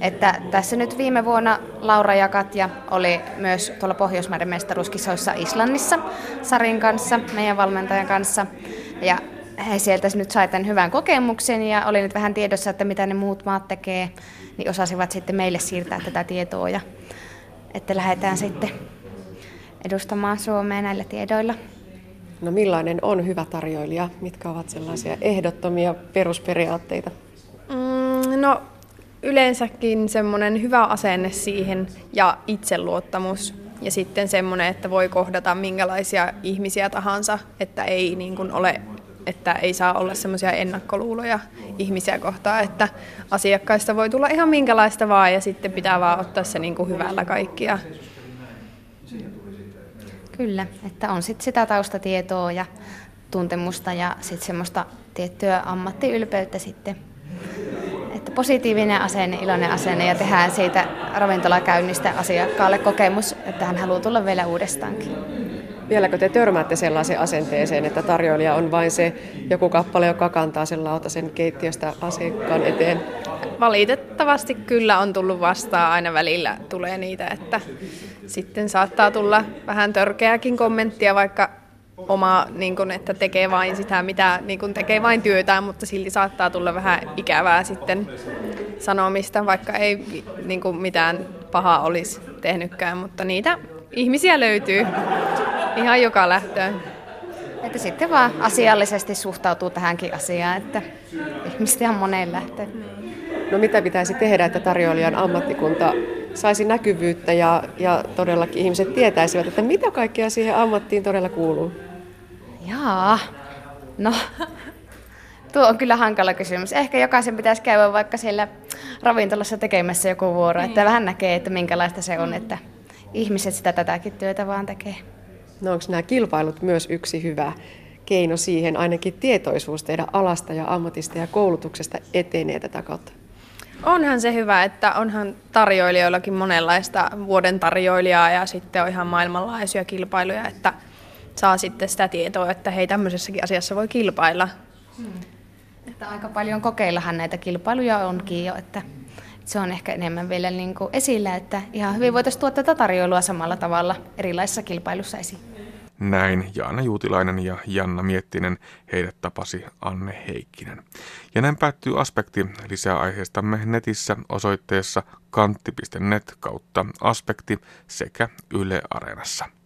Että tässä nyt viime vuonna Laura Jakatja oli myös tuolla Pohjoismaiden mestaruuskisoissa Islannissa Sarin kanssa, meidän valmentajan kanssa. Ja he sieltä nyt sai tämän hyvän kokemuksen ja oli nyt vähän tiedossa, että mitä ne muut maat tekee, niin osasivat sitten meille siirtää tätä tietoa ja että lähdetään sitten edustamaan Suomea näillä tiedoilla. No millainen on hyvä tarjoilija? Mitkä ovat sellaisia ehdottomia perusperiaatteita? Mm, no yleensäkin semmoinen hyvä asenne siihen ja itseluottamus ja sitten semmoinen, että voi kohdata minkälaisia ihmisiä tahansa, että ei niin kuin ole että ei saa olla semmoisia ennakkoluuloja ihmisiä kohtaan, että asiakkaista voi tulla ihan minkälaista vaan ja sitten pitää vaan ottaa se niin kuin hyvällä kaikkia. Kyllä, että on sitten sitä taustatietoa ja tuntemusta ja sitten semmoista tiettyä ammattiylpeyttä sitten. Että positiivinen asenne, iloinen asenne ja tehdään siitä ravintolakäynnistä asiakkaalle kokemus, että hän haluaa tulla vielä uudestaankin. Vieläkö te törmäätte sellaiseen asenteeseen, että tarjoilija on vain se joku kappale, joka kantaa sen lautasen keittiöstä asiakkaan eteen? Valitettavasti kyllä on tullut vastaan aina välillä tulee niitä, että sitten saattaa tulla vähän törkeäkin kommenttia, vaikka oma, niin kun, että tekee vain sitä, mitä niin kun tekee vain työtään, mutta silti saattaa tulla vähän ikävää sitten sanomista, vaikka ei niin kun mitään pahaa olisi tehnytkään, mutta niitä ihmisiä löytyy ihan joka lähtöön. Että sitten vaan asiallisesti suhtautuu tähänkin asiaan, että ihmiset ihan moneen lähtöön. No mitä pitäisi tehdä, että tarjoilijan ammattikunta saisi näkyvyyttä ja, ja todellakin ihmiset tietäisivät, että mitä kaikkea siihen ammattiin todella kuuluu? Jaa, no tuo on kyllä hankala kysymys. Ehkä jokaisen pitäisi käydä vaikka siellä ravintolassa tekemässä joku vuoro, että vähän näkee, että minkälaista se on, että ihmiset sitä tätäkin työtä vaan tekee. No onko nämä kilpailut myös yksi hyvä keino siihen, ainakin tietoisuus teidän alasta ja ammatista ja koulutuksesta etenee tätä kautta? Onhan se hyvä, että onhan tarjoilijoillakin monenlaista vuoden tarjoilijaa ja sitten on ihan maailmanlaajuisia kilpailuja, että saa sitten sitä tietoa, että hei tämmöisessäkin asiassa voi kilpailla. Hmm. Että aika paljon kokeillahan näitä kilpailuja onkin jo, että se on ehkä enemmän vielä niin kuin esillä, että ihan hyvin voitaisiin tuoda tätä tarjoilua samalla tavalla erilaisissa kilpailussa esiin. Näin Jaana Juutilainen ja Janna Miettinen, heidät tapasi Anne Heikkinen. Ja näin päättyy aspekti lisää aiheistamme netissä osoitteessa kantti.net kautta aspekti sekä Yle Areenassa.